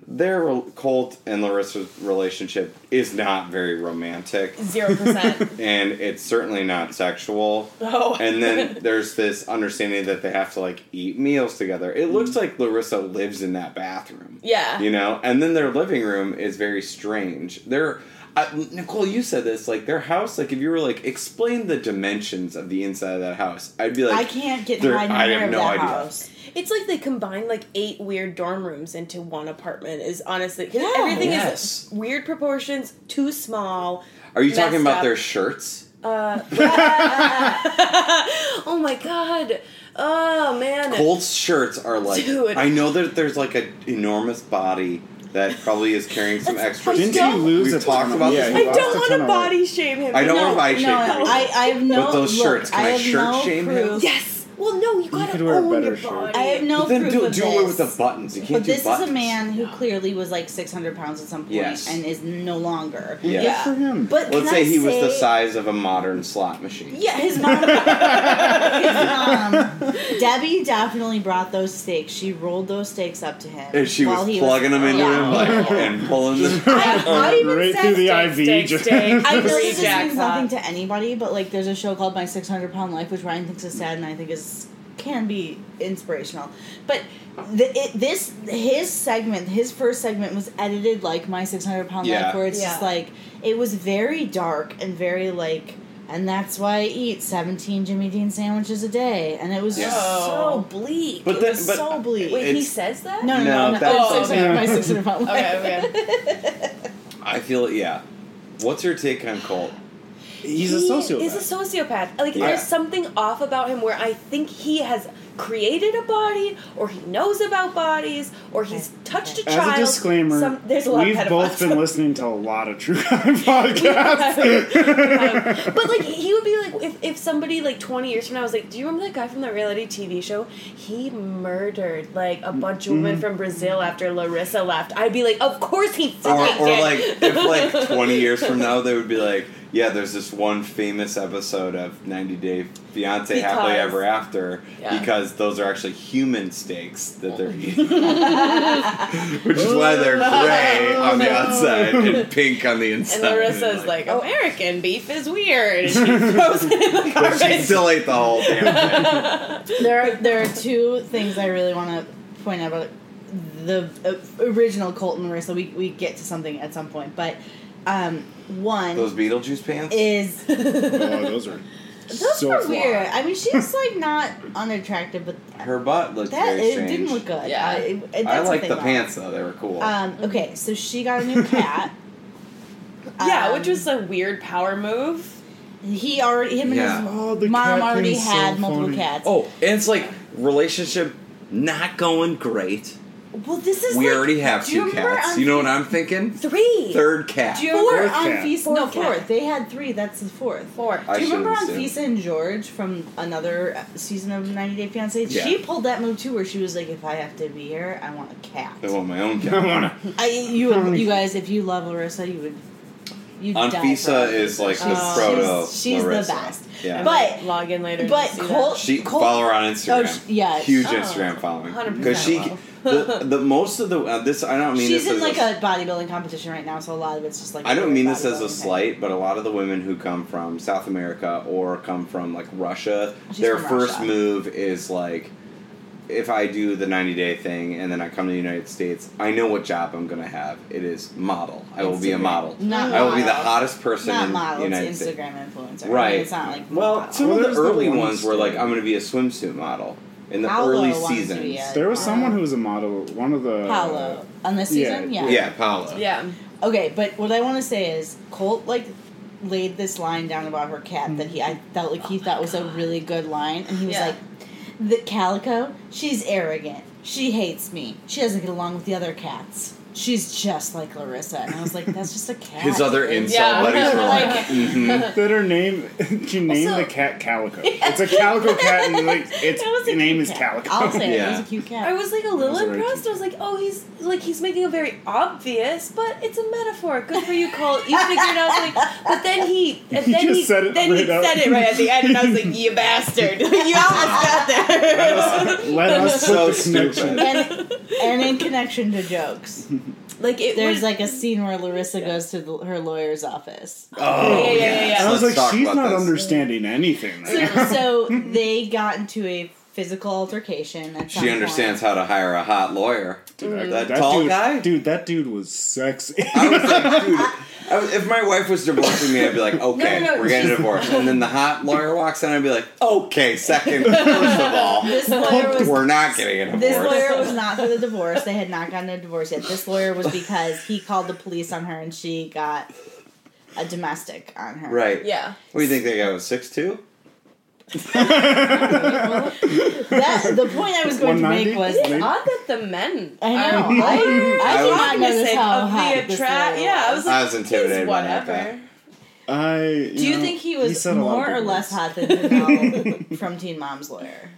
their Colt and Larissa's relationship is not very romantic, Zero percent. and it's certainly not sexual. Oh. And then there's this understanding that they have to like eat meals together. It looks like Larissa lives in that bathroom. Yeah. You know, and then their living room is very strange. Their uh, Nicole, you said this like their house. Like if you were like explain the dimensions of the inside of that house, I'd be like, I can't get there- high I have of no that idea. house. It's like they combined like eight weird dorm rooms into one apartment. Is honestly 'cause Yeah. everything Yes. is weird proportions, too small. Are you talking about up. their shirts? Uh, oh my god! Oh man! Colt's shirts are like. Dude. I know that there's like an enormous body that probably is carrying some extra. Didn't skin. he lose We've a talked ton about of, this yeah, I don't want to body shame him. I don't no, want to body no, shame him. I, I have no. But those look, shirts, can I have shirt no shame him? Yes. Well, no, you gotta could wear a own better your shirt. body. I have no But then proof do, of do this. away with the buttons. You can't But do this buttons. is a man who clearly was like 600 pounds at some point Yes. and is no longer. Yeah. Good for him. But Let's can say I he was the say- size of a modern slot machine. Yeah, his mom. his mom. Debbie definitely brought those steaks. She rolled those steaks up to him. And she while was he plugging them into yeah. him like, and pulling them. I, I even right said through the steak, IV. steak, just- steak. I know Three this means jackpot. nothing to anybody, but like there's a show called My 600 Pound Life, which Ryan thinks is sad and I think is can be inspirational. But the, it, this his segment, his first segment was edited like My 600 Pound Yeah. Life, where it's just like it was very dark and very like. And that's why I eat 17 Jimmy Dean sandwiches a day. And it was Yeah. just Oh. so bleak. But it then- was but- so bleak. Wait, he says that? no, no, No, no. no, that's- oh, 600, my 600 pound life. Okay, okay. I feel yeah. What's your take on Colt? He's a sociopath. is a sociopath. Like Yeah. there's something off about him where I think he has created a body, or he knows about bodies, or he's touched a As child. a disclaimer, Some- there's a lot we've of both been listening to a lot of true crime podcasts. Um, but like he would be like if, if somebody like 20 years from now was like do you remember that guy from that reality tv show he murdered like a bunch of Mm-hmm. women from brazil after larissa left i'd be like of course he Or, fucking or did. like if like twenty years from now they would be like, yeah, there's this one famous episode of 90 Day Fiance Happily Ever After Yeah. because those are actually human steaks that they're eating, which is why they're gray on the outside and pink on the inside. and larissa's like "Oh, american beef is weird and she throws it in the but she still ate the whole damn thing. there are there are two things I really want to point out about the uh, original Colton Marissa. We we get to something at some point, but um, one Those Beetlejuice pants. is oh, those are those so were fly. weird. I mean, she's like not unattractive, but Her butt looked that very it strange. didn't look good. Yeah. I, it- I like the about pants though; they were cool. Um, okay, so she got a new cat. yeah Um, which was a weird power move he already him and Yeah. his Oh, mom already thing's so had multiple funny. cats. oh, and it's like relationship not going great. Well, this is We like- already have two cats. on You know what I'm thinking? three Third cat. Do you remember Fourth on cat. Fisa? Fourth No, cat. fourth. They had three. That's the fourth. four I Do you remember on should've Fisa and George from another season of 90 Day Fiance? Yeah. She pulled that move too, where she was like, "If I have to be here, I want a cat." I want my own cat. I wanna. I, you, would, you guys, if you love Larissa, you would. You Anfisa uh, is like the Oh. proto She's, she's the best. Yeah. But- log in later But see. Colt, she Colt, follow her on Instagram. Oh, sh- yeah. huge Oh, Instagram following because she follow. The, the most of the uh, this I don't mean she's this in as like a, a bodybuilding competition right now, so a lot of it's just like. I don't mean this as bodybuilding a thing. slight, but a lot of the women who come from South America or come from like Russia, She's their first Russia. move is like if I do the 90 day thing and then I come to the United States, I know what job I'm going to have. It is model. I will be a model. Not I will be the hottest person Not in model, the United it's States. Instagram influencer. Right. I mean, it's not like Well, model. some Well, of the there's the early ones ones were like, I'm going to be a swimsuit model in the Paola early wants seasons. a- There was someone who was a model. One of the Paola on this season, yeah. yeah, Paola. Yeah. Okay, but what I want to say is Colt like laid this line down about her cat that he I felt like he thought was a really good line, and he was Yeah. like, "The calico, she's arrogant. She hates me. She doesn't get along with the other cats. She's just like Larissa." And I was like, "That's just a cat." His other dude." incel Yeah. buddies were like, Like- mhm. That her name, she named Also- the cat Calico. It's a calico cat, and like its That was a name cute is cat. Calico. I'll say it. It Yeah. was a cute cat. I was like a little Those are very impressed. I was like, oh, he's like he's making a very obvious, but it's a metaphor. Good for you, Colt. You figured it out. Like, but then he, and He then just he, said it then he right out. said it right at the end, and I was like, you bastard, you almost got Let there. us, let us So put connection. stupid. and, and in connection to jokes, like it there's was like a scene where Larissa goes to the, her lawyer's office. Oh, Yeah, yeah, yeah, yeah. And I was Let's like, she's not this. understanding anything. So, so they got into a physical altercation. At some She understands how to hire a hot lawyer. Dude, That tall dude, guy? dude, that dude was sexy. I was like, dude, I was, if my wife was divorcing me, I'd be like, okay, No, no, no, we're getting a divorce. And then the hot lawyer walks in, I'd be like, okay, second, first of all, This lawyer was we're not getting a divorce. This lawyer was not for the divorce. They had not gotten a divorce yet. This lawyer was because he called the police on her and she got a domestic on her. Right. yeah. What do you think they got? Was six two? That the point I was going to make was It's odd that the men. I know. are- I, I, I did was- not I'm notice say, how of hot the attract. Yeah, I was. was like, I was intimidated he's by whatever. I. You Do you know, think he was said a lot of more or big less hot than Jenelle from Teen Mom's lawyer?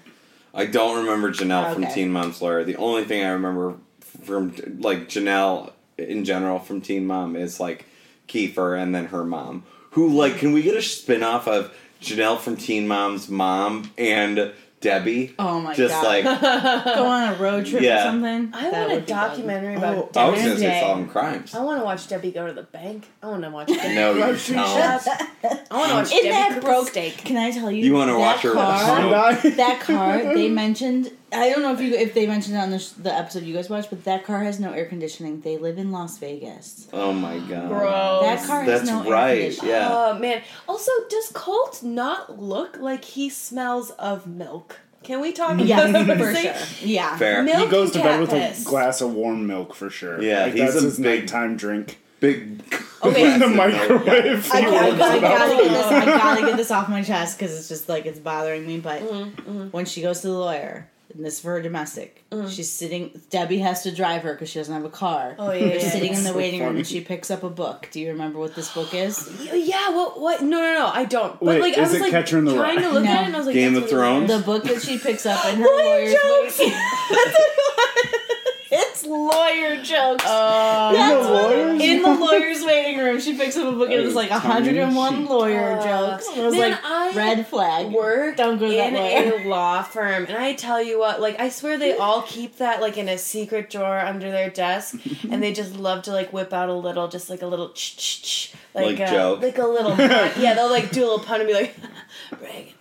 I don't remember Jenelle from Teen Mom's Lawyer. The only thing I remember from like Jenelle in general from Teen Mom is like Kieffer and then her mom. Who like? Can we get a spin off of Jenelle from Teen Mom's mom and Debbie? Oh my Just god! Just like Go on a road trip Yeah. or something. I That want a would be fun. documentary Oh, about I was gonna say Day. solving crimes. I want to watch Debbie go to the bank. I want to watch Debbie No, you grocery don't. shop. I want to watch Isn't Debbie that broke? a steak. Can I tell you? You wanna watch her car? That car they mentioned i don't know if you if they mentioned it on the, sh- the episode you guys watched but that car has no air conditioning they live in las vegas Oh my god. Gross. that car has That's no air right, conditioning yeah. Oh man. Also, does Colt not look like he smells of milk? Can we talk yeah about that for sure yeah Fair. Milk he goes to bed with piss. a glass of warm milk for sure. Yeah, like, he's that's a his big- nighttime drink. Big. Okay. In the microwave. I, he I, warms I gotta get this. I gotta get this off my chest because it's just like it's bothering me. But Mm-hmm, when she goes to the lawyer, and this is for her domestic, Mm. she's sitting. Debbie has to drive her because she doesn't have a car. Oh, yeah, They're yeah, sitting yeah. in the So waiting room, and she picks up a book. Do you remember what this book is? Yeah. What? What? No, no, no. I don't. But Wait, like, I is was it like Catcher in the trying Rye? to look No. at it, and I was like, Game of Thrones? The book that she picks up in her Lawyer lawyer's jokes. waiting- That's what it was. It's lawyer jokes. Oh. That's the what- lawyers? in the lawyer's waiting room, she picks up a book and it's like 101 lawyer Uh, jokes. And it was man, like I red flag. work Don't go to that in lawyer. a law firm, and I tell you what, like I swear they all keep that like in a secret drawer under their desk, and they just love to like whip out a little, just like a little, ch ch ch, like Like uh, joke? like a little, yeah, they'll like do a little pun and be like, Reagan.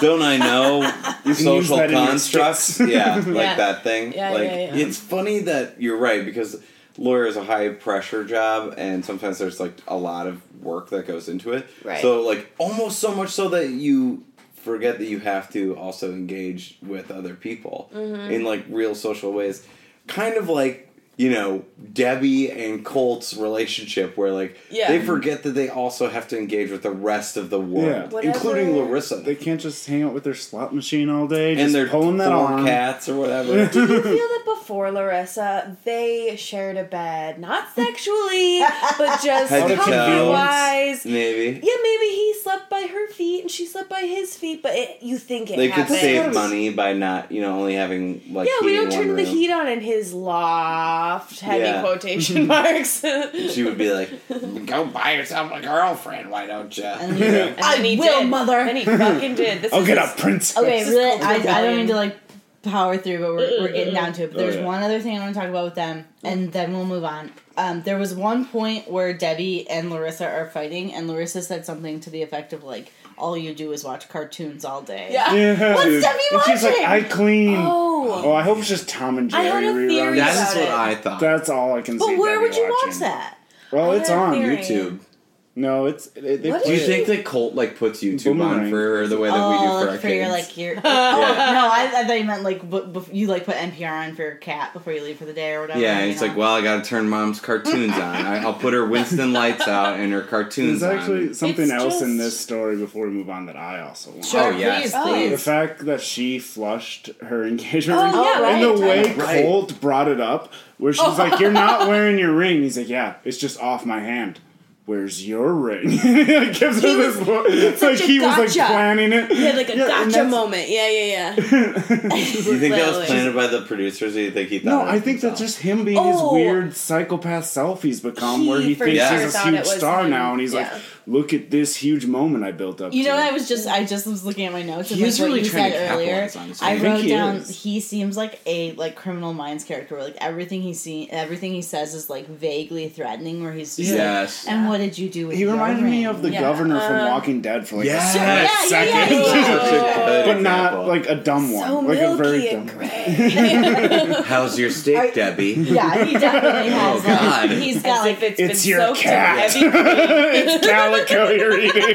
Don't I know social that in your constructs? Yeah, like Yeah. that thing. Yeah, like yeah, yeah. it's funny that you're right because lawyer is a high pressure job and sometimes there's like a lot of work that goes into it. Right. So like almost so much so that you forget that you have to also engage with other people Mm-hmm. in like real social ways. Kind of like you know Debbie and Colt's relationship, where like Yeah. they forget that they also have to engage with the rest of the world, Yeah. including Larissa They can't just hang out with their slot machine all day. Just they're pulling that four on. cats or whatever. Do you feel that before Larissa, they shared a bed, not sexually, but just comfort wise? Maybe Yeah, maybe he slept by her feet and she slept by his feet, but it, you think it they could save money by not, you know, only having like. Yeah, we don't one turn the heat on in his loft. Heavy Yeah. quotation marks. She would be like, "Go buy yourself a girlfriend, why don't you?" And You know? And I then he will, did. mother. And he fucking did. This Oh, is get his- up, Prince. Okay, This really, I, I don't mean to like power through, but we're, we're getting down to it. But Oh, there's yeah. one other thing I want to talk about with them, and then we'll move on. Um, there was one point where Debbie and Larissa are fighting, and Larissa said something to the effect of like, "All you do is watch cartoons all day." Yeah. Yeah, What's dude. Debbie and she's like. I clean. Oh. Oh, I hope it's just Tom and I Jerry had a reruns. theory That about what it. I thought. That's all I can see. But where Debbie would you watching. watch that? Well, I it's on theory. YouTube. No, it's. It, they What Do you is think it. that Colt like puts YouTube on Boomerang. for the way that oh, we do oh, for like our for kids? your like your. oh, no, I, I thought you meant like b- bef- you like put NPR on for your cat before you leave for the day or whatever. yeah, you and it's know? like, well, I got to turn mom's cartoons on. I, I'll put her Winston lights out and her cartoons There's actually on. something It's else in this story before we move on that I also want. Sure, Oh, yes. please, Oh. please. The fact that she flushed her engagement Oh, ring, yeah, and the way Right. Colt brought it up, where she's like, "You're not wearing your ring." He's like, "Yeah, it's just off my hand." Where's your ring? he like, gives her He this was- look. It's like such a he was like planning it. He had like a Yeah, gotcha moment. Yeah, yeah, yeah. Do you think that was Literally. planted by the producers, or do you think he thought? No, I was think that's just him being Oh. his weird psychopath selfies become, He where he thinks sure he's a huge star him. now, and he's Yeah. like, "Look at this huge moment I built up." You know to. what I was just I just was looking at my notes and He like is what really you trying said to earlier. capitalize on this. I, I wrote he down is. he seems like a like criminal minds character where like everything he see everything he says is like vaguely threatening where he's just like, Yes. and what did you do with He your reminded me of the Yeah. governor from Uh, Walking Dead for like Yes. a yeah, yeah, second, yeah, yeah. Such a good but not like a dumb one, So like a very milky dumb. and gray. How's your steak, Are- Debbie? Yeah, he definitely has. Oh, God. Like, he's As got if like it's It's been your soaked in cat. heavy cream. it's calico you're eating.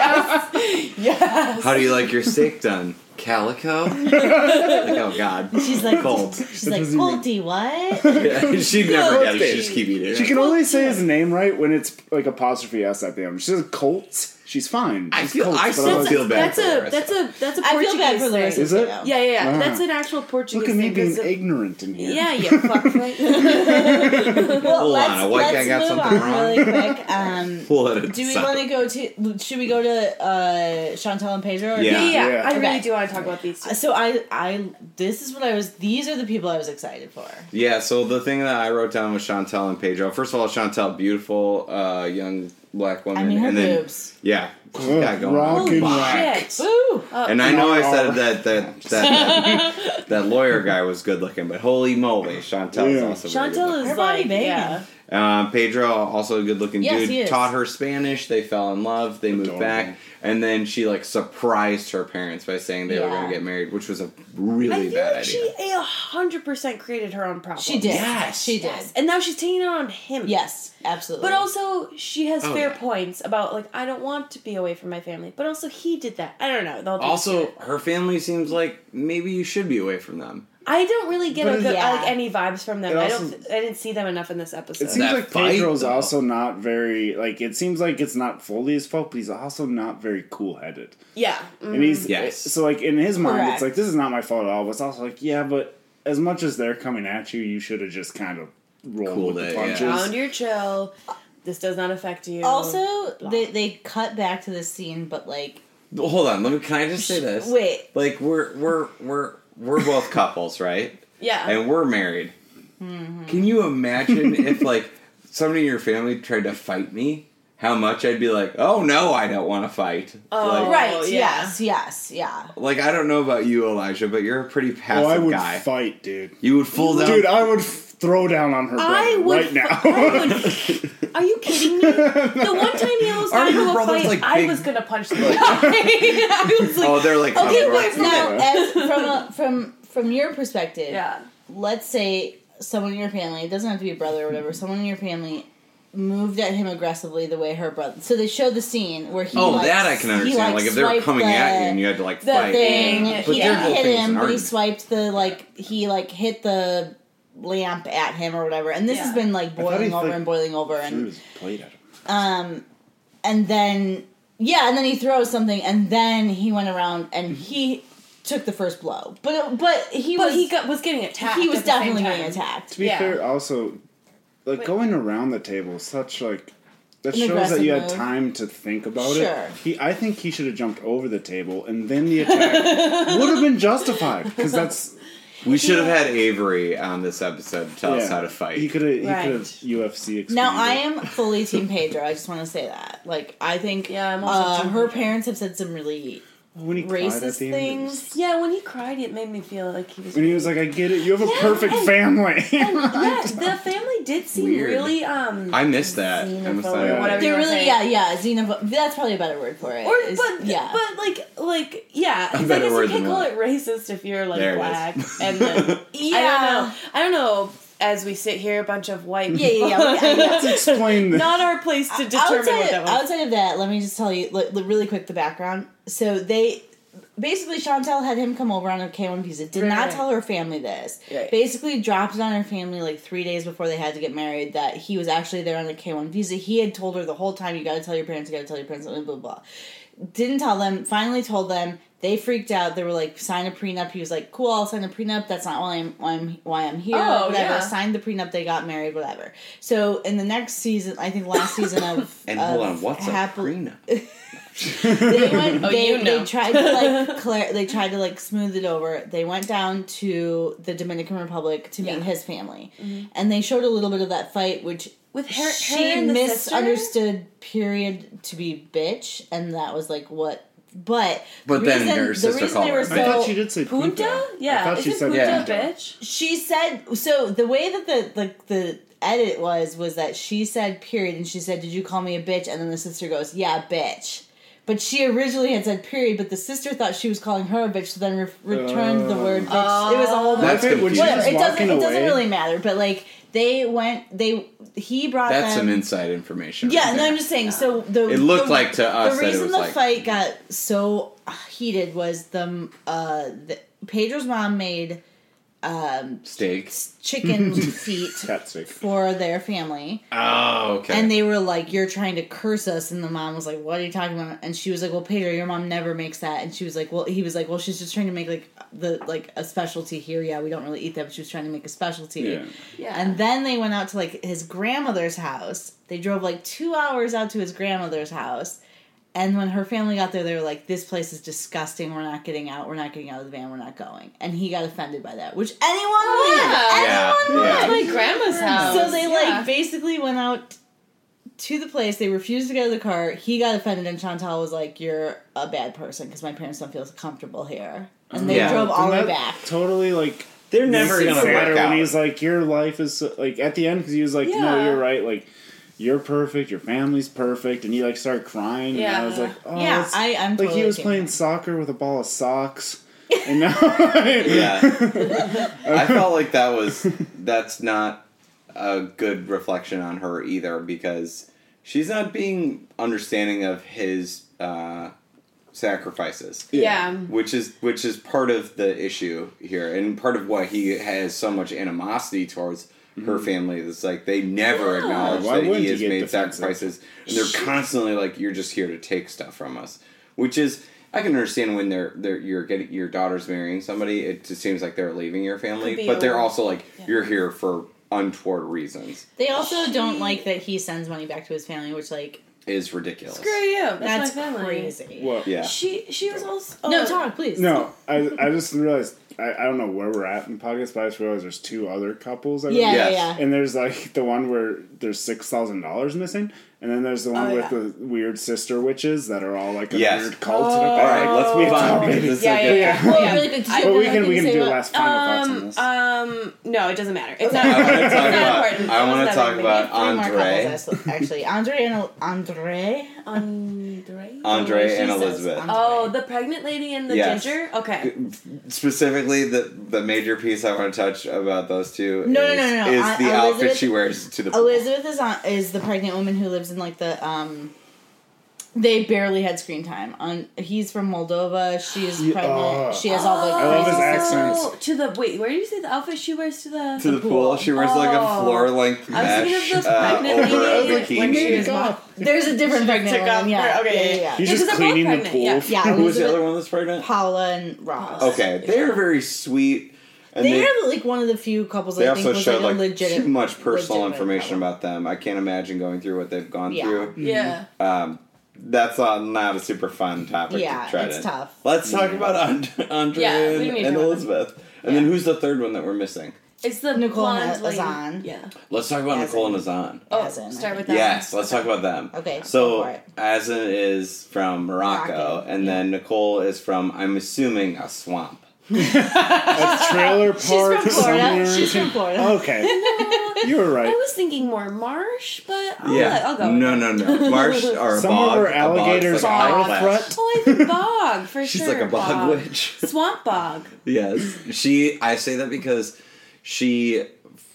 yes. Yes. How do you like your steak done? Calico? like, oh God. she's like Cold. She's like doesn't Colty, what? Yeah, She'd never get it. She'd just keep eating She can only say his name right when it's like apostrophe s at the end. She says Colts. She's fine. I feel- Colts, I but still was feel like, bad That's for a Larissa. that's a that's a I Portuguese feel bad for thing. Is it? too. Yeah, yeah, yeah. Ah. That's an actual Portuguese Look at me thing. being 'cause of- ignorant in here. Yeah, you fuck. Well, Hold let's, on, a white guy let's got move something on wrong? really quick. Um, What do we want to go to? Should we go to uh, Chantel and Pedro? or- Yeah. Yeah, yeah. Yeah. I Okay. really do want to talk about these two. So I, I, this is what I was. These are the people I was excited for. Yeah, so the thing that I wrote down was Chantel and Pedro. First of all, Chantel, beautiful uh, young black woman. I mean, her and then, boobs. Yeah. Ugh, oh, Yeah, going rock and Holy rock. shit. And I know I said that that that, that, that lawyer guy was good looking, but holy moly, Chantel's Yeah. also very good Chantel looking. is Her body like, banging. yeah. Um, Pedro, also a good looking Yes, dude, he is. taught her Spanish. They fell in love. They moved back, and then she like surprised her parents by saying they were going to get married, which was a really feel bad like idea. she a hundred percent created her own problem. She did. Yes. she did. Yes. And now she's taking it on him. Yes, absolutely. But also, she has Oh, fair yeah. points about like I don't want to be away from my family. But also, he did that. I don't know. The whole thing Also, her family seems like maybe you should be away from them. I don't really get a good, yeah. like any vibes from them. It I don't. I didn't see them enough in this episode. It seems That like fight, Pedro's though. also not very like. It seems like it's not fully his fault, but he's also not very cool headed. yeah. Mm. And he's Yes. so like in his mind, Correct. it's like this is not my fault at all. But it's also like yeah, but as much as they're coming at you, you should have just kind of rolled Cooled with it, the yeah. punches. Pound your chill. This does not affect you. also, Blah. they they cut back to this scene, but like, Hold on, let me. Can I just say this? wait, Like we're we're we're we're both couples, right? yeah. And we're married. Mm-hmm. Can you imagine if like somebody in your family tried to fight me? How much I'd be like, oh no, I don't want to fight. Oh. like, right? yeah. Yes, yes, yeah. like I don't know about you, Elijah, but you're a pretty passive Oh, I would guy. fight, dude. you would full down. Dude, I would f- throw down on her brother I would. right now. I would. Are you kidding me? The one time he almost got Aren't your into a brothers, fight, like, I big- was gonna punch the guy. I was like, oh, they're like Okay, wait, Now, as from a, from from your perspective, yeah. let's say someone in your family, it doesn't have to be a brother or whatever, someone in your family moved at him aggressively the way her brother. So they showed the scene where he. Oh, like, that I can he, understand. Like, if they were swiped coming the, at you and you had to like the fight. thing, Yeah. But he their whole hit thing's an him, but he argument. swiped the like he like hit the lamp at him or whatever. And this Yeah. has been like boiling over like, and boiling over Threw and his plate at him. um and then yeah, and then he throws something and then he went around and he took the first blow. But but he But was he got, was getting attacked. he was at the same definitely time. getting attacked. To be Yeah. fair, also, like Wait. going around the table, such like that An shows that you had time to think about Sure. it. He, I think he should have jumped over the table, and then the attack would have been justified because that's We should have had Avery on this episode to tell us yeah. how to fight. He could have. He Right. could have UFC. Expanded. Now I am fully Team Pedro. I just want to say that. Like I think Yeah, I'm also uh, Team her Pedro. parents have said some really when he cried at racist the end. things. Yeah, when he cried, it made me feel like he was. When he was like, "I get it. You have a Yeah, perfect and- family." And yeah, the family did seem Weird. really um. I missed that. I must xenophobic, say. whatever They're really say. yeah yeah xenophobe. That's probably a better word for it. Or is- but yeah. but like like yeah, A 'cause I better guess you word can't call what? it racist if you're like There it black is. and then yeah. I don't know. I don't know. As we sit here, a bunch of white Yeah, yeah, yeah, people. yeah, yeah. Let's explain this. Not our place to determine outside, what that was. outside of that, let me just tell you li- li- really quick the background. So they basically Chantel had him come over on a K1 visa. Did Right, not right. tell her family this. Right. Basically dropped it on her family like three days before they had to get married that he was actually there on a K1 visa. He had told her the whole time, "You got to tell your parents. You got to tell your parents." Blah blah blah. Didn't tell them. Finally told them. They freaked out. They were like, "Sign a prenup." He was like, "Cool, I'll sign a prenup. That's not why I'm why I'm, why I'm here. Oh, whatever." yeah. Signed the prenup. They got married. Whatever. So in the next season, I think last season of And hold on, what's a prenup? they went. Oh, they, you know. they tried to like clear. They tried to like smooth it over. They went down to the Dominican Republic to meet Yeah. Mm-hmm. his family, and they showed a little bit of that fight, which With her, her she and the sister? misunderstood. Period to be bitch, and that was like what. But But the then reason- her the sister reason called they her were a bitch. I thought so- she did say Punta? I Yeah, thought she said Punta Yeah. bitch? she said so the way that the like the edit was was that she said period and she said did you call me a bitch and then the sister goes yeah bitch but she originally had said period but the sister thought she was calling her a bitch so then re- returned the word bitch it was a whole That's Okay, when she confusing. whatever was it doesn't walking it doesn't really matter but like they went they he brought That's them some inside information. yeah right no there. i'm just saying so the It looked the- like to us the that it reason was the like- fight got so heated was the uh the, pedro's mom made um steak. chicken feet Cat steak. for their family. Oh, okay. And they were like, You're trying to curse us. And the mom was like, What are you talking about? And she was like, Well, Pedro, your mom never makes that. And she was like, Well, he was like, Well, she's just trying to make like the like a specialty here. Yeah, we don't really eat that, but she was trying to make a specialty. Yeah. Yeah. And then they went out to like his grandmother's house. They drove like two hours out to his grandmother's house. And when her family got there, they were like, "This place is disgusting. We're not getting out. We're not getting out of the van. We're not going." And he got offended by that, which anyone oh, would. Yeah. Yeah, Anyone yeah. would. It's my grandma's house. So they Yeah. like basically went out to the place. They refused to get out of the car. He got offended, and Chantel was like, "You're a bad person because my parents don't feel comfortable here." And they Yeah. drove all the way back. Totally like They're never makes it gonna sadder work out. when he's like, "Your life is so-" like at the end" because he was like, "No, you're right. Like, you're perfect. Your family's perfect," and he like started crying. And I was like, "Oh, yeah, I, I'm like totally he was playing with soccer with a ball of socks." and now, yeah. I felt like that was that's not a good reflection on her either because she's not being understanding of his uh, sacrifices. yeah. Which is which is part of the issue here, and part of why he has so much animosity towards her mm-hmm. family. is like they never Yeah. acknowledge Why that he has made defensive? sacrifices, and they're constantly like, "You're just here to take stuff from us," which is. I can understand when they're they're you're getting your daughter's marrying somebody. It just seems like they're leaving your family, but they're also like yeah. you're here for untoward reasons. They also She- don't like that he sends money back to his family, which like Is ridiculous. Screw you. That's, that's, my family. crazy. what? Yeah. She she was also No, oh, talk please. No, I, I just realized I, I don't know where we're at in the podcast, but I just realized there's two other couples. I Yeah, yeah, yeah. And there's like the one where there's six thousand dollars missing, and then there's the one Oh, with yeah. the weird sister witches that are all like a Yes. weird cult. Oh. All right, let's move on. Because this Yeah, yeah, yeah. Well, Yeah. really quick, did you But we can we can do about- last final thoughts on Um, this. um, no, it doesn't matter. It's not. I want to talk about. important. I want to talk about Andrei, actually. Andrei and Andrei. Andrei. Andrei She and Elizabeth. Oh, the pregnant lady and the Yes. ginger. Okay. Specifically, the the major piece I want to touch about those two No, no, is, no, no, no. is the outfit she wears to the pool. Elizabeth is on is the pregnant woman who lives in like the um. They barely had screen time. On he's from Moldova. She is pregnant. oh. she has all the. I love his crazy accent. sisters. Oh, to the wait. Where did you say the outfit she wears to the? to the pool. She wears like a Oh. floor length I was thinking mesh of the uh, pregnant over a when- bikini. when she Made was it mom- up. There's a different pregnant took off woman. Yeah, her- okay, yeah, yeah, yeah. He's Yeah, just 'cause cleaning the pregnant, pool. yeah. Yeah, Who was the other one that's pregnant? Paola and Russ. Okay, they are very sweet. And They, they, are like one of the few couples they I think also was showed like, like legit, too much personal information couple. about them. I can't imagine going through what they've gone Yeah. through. Yeah. Um, that's not, not a super fun topic Yeah, to tread it's in. tough. Let's talk about And- Andrei Yeah, and, and Elizabeth. And then who's the third one that we're missing? It's the Nicole and lady. Azan. Yeah. Let's talk about As Nicole in- and Azan. Oh, As in, start I with think. that. Yes, let's talk about them. Okay, So for. Azan is from Morocco, Morocco, and then Nicole is from, I'm assuming, a swamp. A trailer park from Florida. somewhere. She's from Florida. Okay, you were right. I right. was thinking more marsh, but I'll, yeah. let- I'll go. with no, that. no, no. Marsh or a Some bog. of her a bog's alligators like a are a flash. threat. Oh, I think bog for She's sure. like a bog witch. Swamp bog. Yes, she. I say that because she.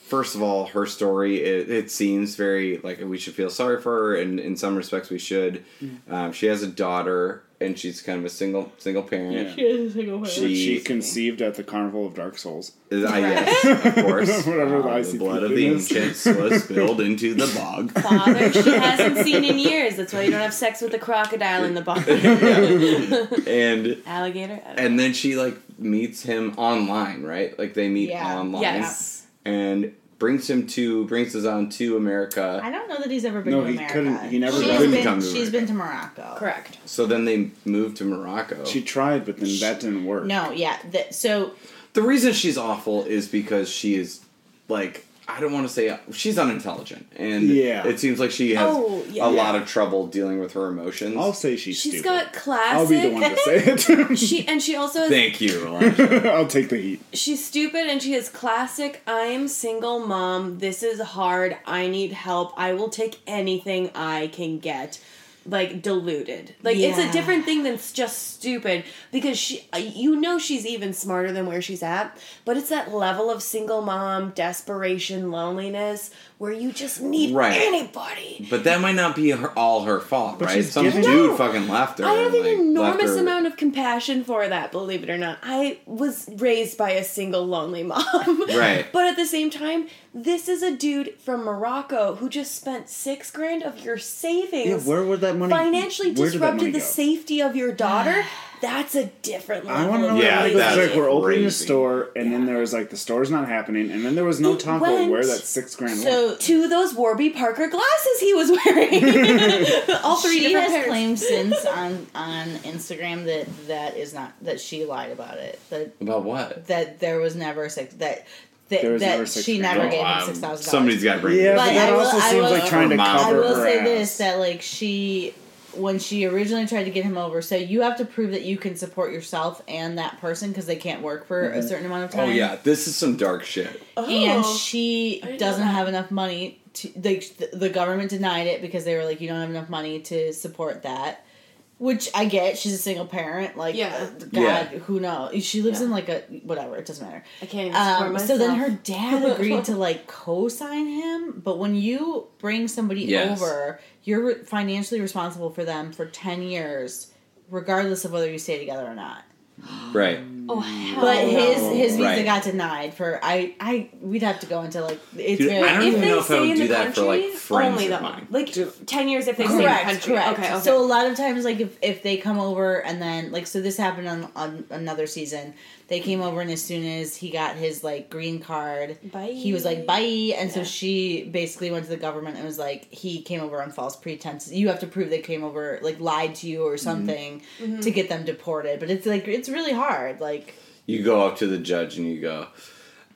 First of all, her story it, it seems very like we should feel sorry for her, and in some respects we should. Um, she has a daughter, and she's kind of a single single parent. Yeah. She, She conceived at the Carnival of Dark Souls. is, uh, yes, of course. Whatever the Uh, ICP blood of the is. ancients was spilled into the bog. Father she hasn't seen in years. That's why you don't have sex with the crocodile in the bog. and Alligator. I don't and then she like meets him online, right? Like they meet Yeah. online, Yes. and brings him to brings us on to America. I don't know that he's ever been No, to he America. couldn't- he never She's couldn't been, come to She's America. been to Morocco. Correct. So then they moved to Morocco. She tried, but then that didn't work. No, yeah. The, so the reason she's awful is because she is like I don't want to say she's unintelligent, and Yeah. it seems like she has Oh, yeah. a lot of trouble dealing with her emotions. I'll say she's, She's stupid. got classic. I'll be the one to say it. She and she also has, Thank you, I'll take the heat. she's stupid and she has classic. I'm single mom. This is hard. I need help. I will take anything I can get. Like deluded. Like it's a different thing than just stupid because she, uh, you know, she's even smarter than where she's at. But it's that level of single mom desperation, loneliness where you just need Right. anybody. but that might not be her, all her fault, But right? she's Some dude No. fucking left her. I have and, an like, enormous her- amount of compassion for that, believe it or not. I was raised by a single lonely mom. Right. But at the same time, this is a dude from Morocco who just spent six grand of your savings Yeah, where would that money financially where did money disrupted the go? safety of your daughter. That's a different level. I want to know Yeah, where crazy. that goes. that's Like we're opening a store, and then there was like the store's not happening, and then there was no It talk about went- where that six grand went. so to those Warby Parker glasses he was wearing. All three she different has pairs. claimed since on on Instagram that that is not that she lied about it. That About what? that there was never six that that, There was that never six she grand. never Oh, gave him six thousand Somebody's got to bring Yeah, but But that I will- also I seems will- like trying to I cover I will her say ass. this that like she when she originally tried to get him over, so you have to prove that you can support yourself and that person because they can't work for a mm-hmm. certain amount of time. Oh yeah, this is some dark shit. and Oh. she doesn't have enough money to like the, the government denied it because they were like you don't have enough money to support that which i get she's a single parent like Yeah. uh, god Yeah. who knows she lives Yeah. in like a whatever it doesn't matter I can't even support um, myself. so then her dad agreed to like co-sign him but when you bring somebody Yes. over you're financially responsible for them for 10 years regardless of whether you stay together or not Right. Oh hell but his no. his visa Right. got denied for I I we'd have to go into like it's Dude, very I don't if even they know if I stay would in do the that for, like, friends only of that mine. Like ten years if they stay in the correct country. correct Okay, okay. so a lot of times like if, if they come over and then like so this happened on, on another season they came over and as soon as he got his like green card Bye. he was like bye. And so she basically went to the government and was like he came over on false pretenses. You have to prove they came over like lied to you or something Mm-hmm. to get them deported. But it's like it's really hard like You go up to the judge and you go,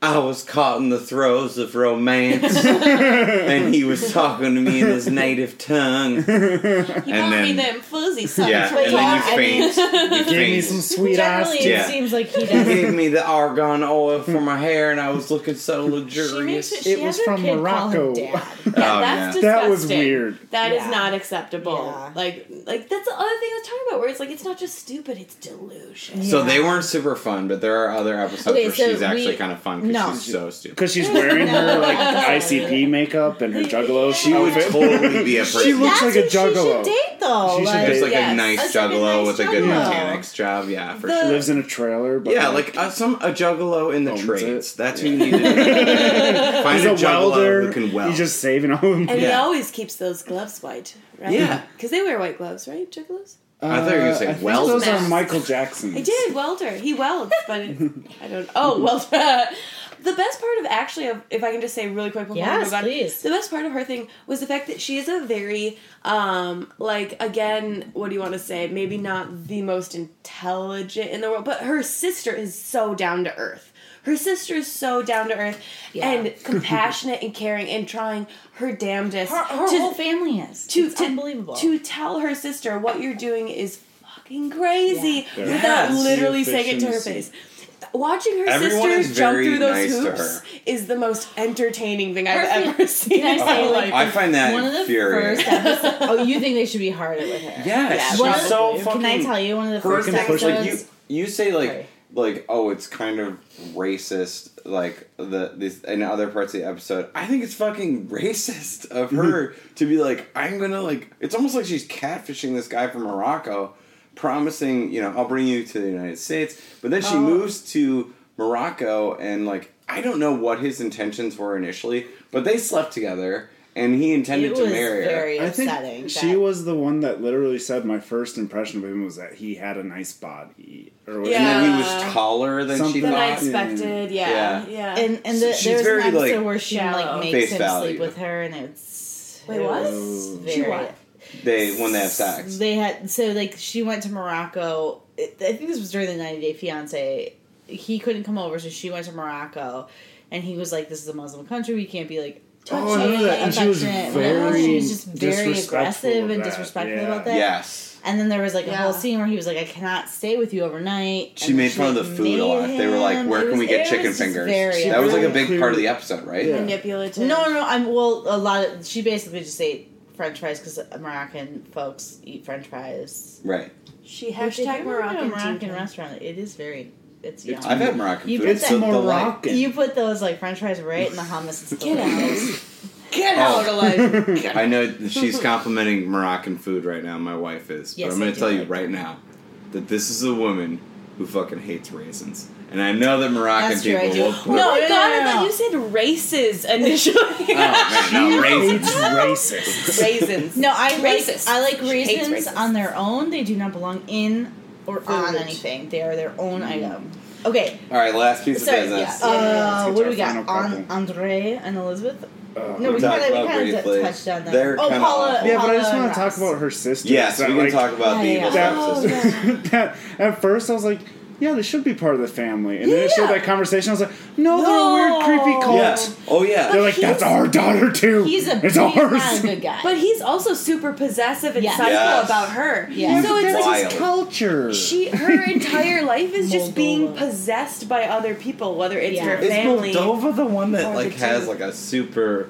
I was caught in the throes of romance, and he was talking to me in his native tongue. he and bought me them fuzzy socks. Yeah, and then you yeah, I mean- faint. You Gave me some sweet ass. generally Yeah. it seems like he He doesn't gave me the argan oil for my hair, and I was looking so She luxurious. makes it. It she was has her from kid Morocco. dad. Yeah, Oh, that's yeah. That was weird. That is Yeah. not acceptable. Yeah. Like, like that's the other thing I was talking about, where it's like it's not just stupid; it's delusion. So they weren't super fun, but there are other episodes Okay, where so she's actually we- kind of fun because no. she's so stupid. Because she's wearing her like ICP makeup and her juggalo. She would outfit. totally be a She looks That's like a who She juggalo. should date though. She should like, date- Just like Yes. a nice a juggalo nice with a good mechanics job. Yeah, for The- sure. lives in a trailer. But Yeah, like, like uh, some a juggalo in the Owns trades. it. That's who you need to. Find he's a, a welder. who can weld. He's just saving all of them. and he always keeps those gloves white, right? Yeah. because they wear white gloves, right? Juggalos. I thought you were gonna say Uh, I think weld. Those are Michael Jackson. I did welder. He welds, but it, I don't. Oh, welder. The best part of actually, of, if I can just say really quick before we move on, please. the best part of her thing was the fact that she is a very, um, like again, what do you want to say? Maybe not the most intelligent in the world, but her sister is so down to earth. Her Her sister is so down to earth Yeah. and compassionate and caring and trying her damnedest Her, her to, whole family is. to, it's to, unbelievable. to tell her sister what you're doing is fucking crazy Yeah. without Yes. literally saying it to her Efficiency. face. Watching her Everyone sister is jump through those nice hoops is the most entertaining thing I've Her ever seen. Can I say, my like. I find that one of the infuriating. first episodes. oh, you think they should be harder with her? Yes, One she's of the- so Can. I tell you one of the Her first Freaking push- episodes? like you, you say like Sorry. like oh it's kind of racist like the this in other parts of the episode. I think it's fucking racist of her mm-hmm. to be like I'm gonna like. It's almost like she's catfishing this guy from Morocco, promising you know I'll bring you to the United States, but then she Oh. moves to Morocco and like I don't know what his intentions were initially, but they slept together and he intended it to was marry her. very I think upsetting. she that- was the one that literally said my first impression of him was that he had a nice body, or was Yeah. And then he was taller than she Something than I expected. Yeah, Yeah. yeah. And and So the, she's there's very, an episode like, where she shallow. like makes Face him value. sleep with her, and it's Wait, it what? was She very- what? They when they have sex. They had so like she went to Morocco. I think this was during the 90 Day Fiance. He couldn't come over, so she went to Morocco, and he was like, "This is a Muslim country. We can't be like." Oh, I remember that. And she was very she was just very disrespectful aggressive and that. disrespectful Yeah. about that. Yes. And then there was like a Yeah. whole scene where he was like, "I cannot stay with you overnight." She and made then fun of the food a lot. made They were like, "Where it can we get chicken fingers?" that was like a big part of the episode, right? Yeah. manipulative. No, no, I'm well. A lot of she basically just ate French fries because Moroccan folks eat French fries. Right. She Which if hashtag you go to Moroccan, a Moroccan restaurant. It is very. It's yum. It's I've had Moroccan You food. put It's that- a. Moroccan. You put those like French fries right in the hummus. It's Get out. Get Oh. out, Elijah. I know she's complimenting Moroccan food right now. My wife is, Yes, but I'm going to tell you right now that this is a woman who fucking hates raisins, and I know that Moroccan That's people do. will. Oh Put, No, my no, god, no, I thought you said races initially. Oh man, no raisins. Racist. raisins. No, I like I like raisins raisins. on their own. They do not belong in or on Food. anything. They are their own item. Okay, All right, last piece sorry. of Yeah. business. Uh, Let's get what do we got? final On. Andrei and Elizabeth. Uh, No, we We kind talked of we about kind of briefly. touched on that. They're oh, kinda Paula. awful. yeah, but I just want to talk about her sister. Yes, we can talk about Yeah, the yeah, evil yeah. Oh, stepsisters. that at first I was like, yeah, they should be part of the family. And then it Yeah. showed that conversation. I was like, no, they're a weird, creepy cult. Yeah. Oh yeah. They're like, that's our daughter too. He's a it's he's ours. not a good guy. But he's also super possessive and Yes. psycho Yes. about her. Yes. So it's like his culture. she her entire life is just being possessed by other people, whether it's Yeah. her Is family. Moldova the one that like has like a super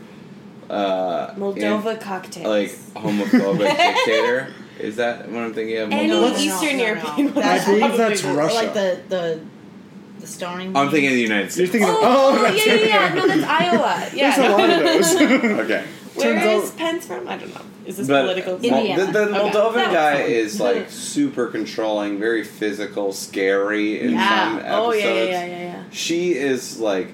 uh Moldova in- cocktails. like homophobic dictator? Is that what I'm thinking of? Any Moldova? Eastern European one. That's I believe that's the- Russia. Like the the the stoning. I'm thinking of the United States. You're thinking, Oh, of, oh, yeah, yeah, yeah. No, that's Iowa. Yeah. There's a lot of those. okay. Where Turns is out- Pence from? I don't know. Is this But political? Mol- Indiana. the, the Okay. Moldovan That guy fun. is like super controlling, very physical, scary in some yeah. episodes. Oh yeah, yeah, yeah, yeah, yeah. She is like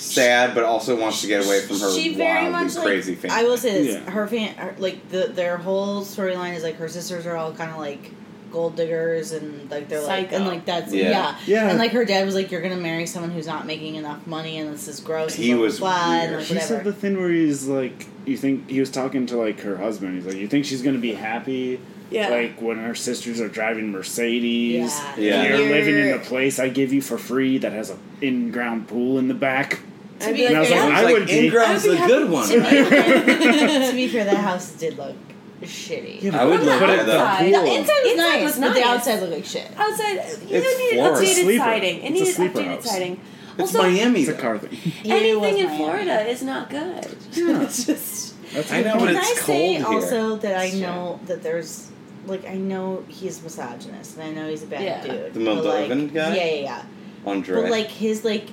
sad, but also wants to get away from her She very wild much and like, crazy family. I will say this: Yeah. her fan, her, like the their whole storyline is like her sisters are all kind of like gold diggers and like they're like and like that's Yeah. yeah. Yeah. and like her dad was like you're gonna marry someone who's not making enough money and this is gross. He blah, was blah, blah, and weird. like He said the thing where he's like, you think he was talking to like her husband. He's like, you think she's gonna be happy? Yeah. Like when our sisters are driving Mercedes. Yeah. Yeah. And you're You're- living in the place I give you for free that has an in-ground pool in the back. I'd be be like, like, I was like. I would like be- Inground's I'd the good one, to, right? to be fair, that house did look shitty. Yeah, I would From live the there though. outside. the inside was Inside nice, was but the nice. outside looked like shit. Outside, you It's needed Florida. updated Sleeper. siding. It It's a needed sleeper updated house. siding. It's Also, Miami. It's a though. car thing. Anything in Miami. Florida is not good. it's just That's I know, the but Can point. it's I say here. also that I know that there's like I know he's misogynist and I know he's a bad Yeah. dude. The but, like, Moldovan guy? Yeah, yeah, yeah. Andrei. But like his like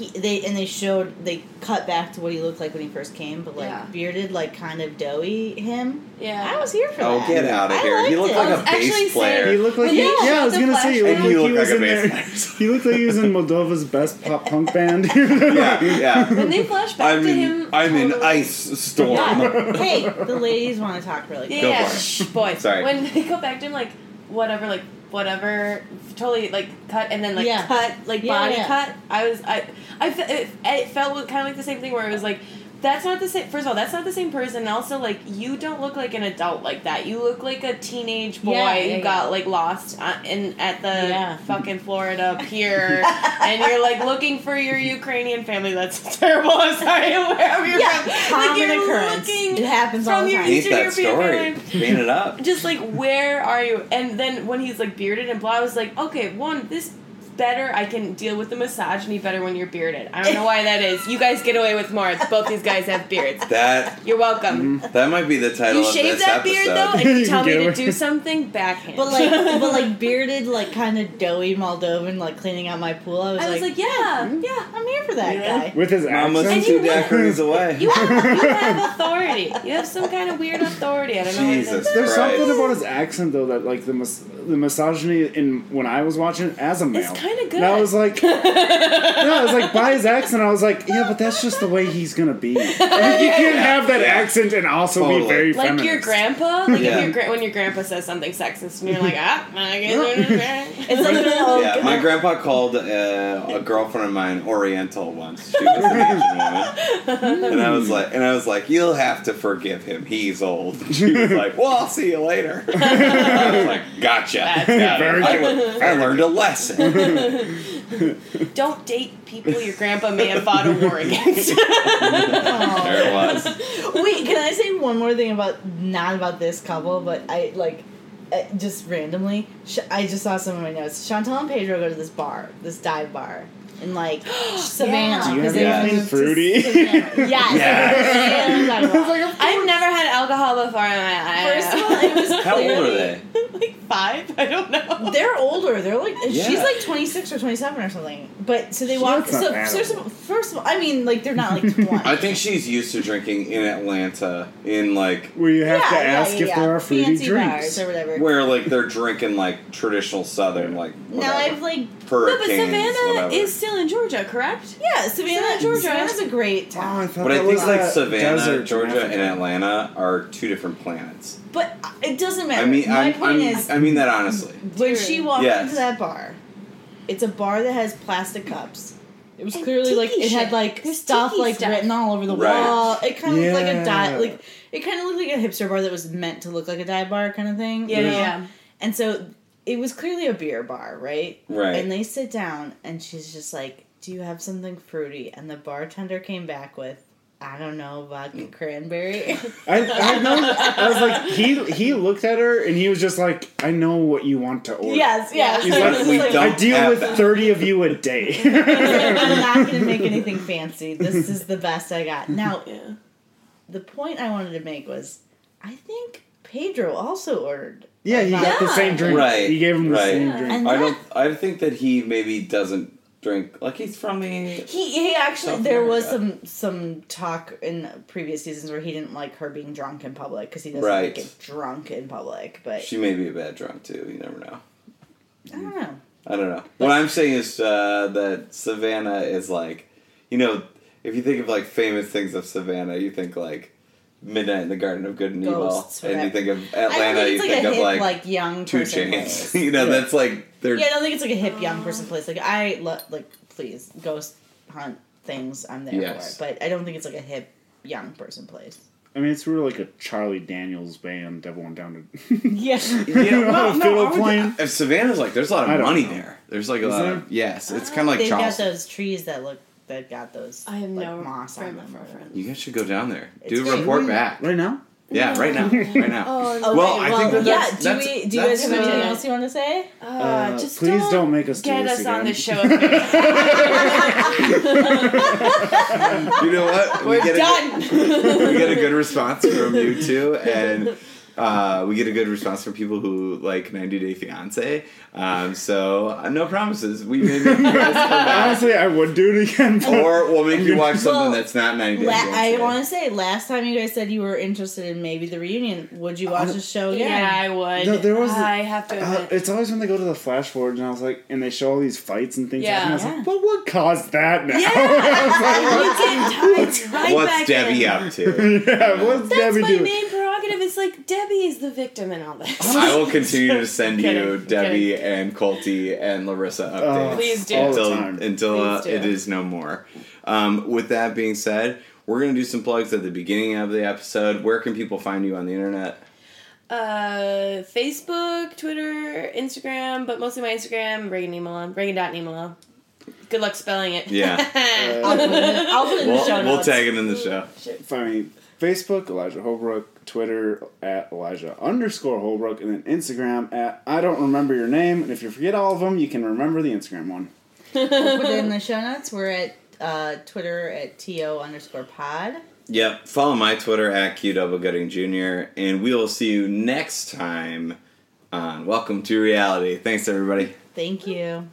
he they and they showed they cut back to what he looked like when he first came, but like Yeah. bearded, like kind of doughy him. yeah. I was here for oh, that. Oh, get out of I here! He looked it. like a bass player. He looked like When he, they yeah, I was gonna say he looked like he was like a in there. bass player. He looked like he was in Moldova's best pop punk band. yeah, yeah. When they flash back I'm to in. him, I'm in ice storm. Yeah. hey, the ladies want to talk really Yeah. Go yeah. Shh, boy. Sorry. When they go back to him, like whatever, like whatever, totally like cut and then like Yeah. cut, like Yeah, body yeah. cut. I was, I, I, it, it felt kind of like the same thing where it was like that's not the same. First of all, that's not the same person. And also, like, you don't look like an adult like that. You look like a teenage boy Yeah, yeah, who yeah. got like lost uh, in at the Yeah. fucking Florida pier, and you're like looking for your Ukrainian family. That's terrible. I'm sorry. Wherever you're Yeah, from, like you're occurrence. looking It happens all from the your time. Paint Eastern that European story. family Paint it up. just like where are you and then when he's like bearded and blah i was like okay one this better i can deal with the misogyny better when you're bearded i don't know why that is you guys get away with more both these guys have beards That you're welcome that might be the title you of shave this that episode. beard though and you You tell me to do something backhand But like, but like bearded, like kind of doughy Moldovan, like cleaning out my pool. I was, i was like, like, yeah "Hmm, yeah I'm here for that Yeah. guy. With his Mama's accent. And two you- daiquiris away. you have, you have authority you have some kind of weird authority i don't know Jesus. what There's something about his accent though that like the mis- the misogyny in when I was watching it as a male. It's kinda good. And I was like, no, I was like by his accent. I was like, yeah, but that's just the way he's gonna be. Like, you can't have that accent and also Totally. be very like feminist. your grandpa, like Yeah. if your gra- when your grandpa says something sexist, and you're like, ah, I guess It's like an old Yeah, my grandpa called uh, a girlfriend of mine Oriental once. She was an Asian woman, and I was like, and I was like, "You'll have to forgive him. He's old." She was like, "Well, I'll see you later." I was like, "Gotcha." That's Got very I, good. I learned a lesson. Don't date people your grandpa may have fought a war against. There it was. Wait, can I say one more thing about not about this couple, but I like uh, just randomly. I just saw some of my notes. Chantel and Pedro go to this bar, this dive bar, in like Savannah. Do you have 'cause they anything moved fruity? Savannah. Yes. Yes. Savannah dive bar. I've never had alcohol before in my life. First of all, it was How old are they? Like five? I don't know. They're older. They're like she's like twenty six or twenty seven or something. But so they She walk. looks not So bad. first of, all, first of all, I mean, like they're not like twenty. I think she's used to drinking in Atlanta, in like Where you have yeah, to yeah, ask yeah, if yeah. there are fruity Fancy drinks. bars or whatever. where like they're drinking like traditional Southern like now whatever. I've like No, but Savannah whatever. is still in Georgia, correct? yeah, Savannah, Savannah, Georgia. Savannah's a great Oh, I town. But I that think like that Savannah, desert Georgia, and Atlanta are two different planets. But uh, it doesn't matter. I mean, my I'm, point I'm, is, I mean that honestly. when she walked Yes. into that bar, it's a bar that has plastic cups. It was And clearly like tiki it had like There's stuff like stuff. written all over the Right. wall. It kind of looked like a dive, like it kind of looked like a hipster bar that was meant to look like a dive bar kind of thing. Yeah, you yeah, know? yeah. And so it was clearly a beer bar, right? Right. And they sit down, and she's just like, "Do you have something fruity?" And the bartender came back with, "I don't know, vodka cranberry." I, I know. I was like, he he looked at her and he was just like, I know what you want to order. yes, yes. He's like, we like, don't- I deal with that. thirty of you a day. I'm not gonna make anything fancy. This is the best I got. Now, Yeah. the point I wanted to make was, I think Pedro also ordered. Yeah, he got the same drink. Right, He gave him the right. same Yeah. drink. And I don't. I think that he maybe doesn't drink. Like he's from the. He he actually South there was some some talk in previous seasons where he didn't like her being drunk in public because he doesn't Right. like get drunk in public. But She may be a bad drunk too. You never know. I don't know. I don't know. What I'm saying is uh, that Savannah is like, you know, if you think of like famous things of Savannah, you think like Midnight in the Garden of Good and Ghosts, Evil, and you think of I Atlanta, think you like think of hip like, like, young 2 Chainz. you know, Yeah. that's like they're Yeah, I don't think it's like a hip young person uh. place. Like I lo- like please ghost hunt things. I'm there Yes. for it, but I don't think it's like a hip young person place. I mean, it's really like a Charlie Daniels band that went down to. Yeah. Yeah, know, no, no, fiddle I would- playing. If Savannah's like, there's a lot of money know. there. There's like a Is lot there? of yes. It's ah, kind of like They've got those trees that look that got those. I have like, no moss on frame of them. reference. You guys should go down there. It's Do a great. report back. Right now? Yeah, right now, right now. Oh, Okay, Well, I think that yeah. that's- do we? Do you guys have anything uh, else you want to say? Uh, Uh, just please don't, don't make us do get this us on again. this show. You know what? We're get done. A, we get a good response from you too, and uh, we get a good response from people who like 90 Day Fiance. Um, so uh, no promises. We may make you guys come back, Honestly, I would do it again. but- or we'll make you watch something Well, that's not 90 Day La- Fiance. I want to say last time you guys said you were interested in maybe the reunion. Would you watch Uh, the show again? yeah, I would. No, there was a- I have to Uh, admit. it's always when they go to the flash forward and I was like, and they show all these fights and things. Yeah. happening. I was Yeah. like, but what caused that now? yeah, you get tied right What's back Debbie in. up to? yeah, what's That's Debbie my doing? main prerogative. Is like Debbie is the victim in all this. I will continue to send you Kidding, Debbie and Colty and Larissa updates. Oh, Please do. all the until time. until uh, Please do. it is no more. Um, with that being said, We're going to do some plugs at the beginning of the episode. Where can people find you on the internet? Uh, Facebook, Twitter, Instagram, but mostly my Instagram, Reagan Nimala. Reagan.Nimala. Good luck spelling it. Yeah. I'll put it in, I'll put it in the We'll, show we'll notes. tag it in the show. Find me Facebook, Elijah Holbrook, Twitter at Elijah underscore Holbrook, and then Instagram at I don't remember your name. And if you forget all of them, you can remember the Instagram one. We'll put it in the show notes. We're at uh, Twitter at to underscore pod. Yep. Follow my Twitter at Q Double Gutting Jr. And we will see you next time on Welcome to Reality. Thanks, everybody. Thank you.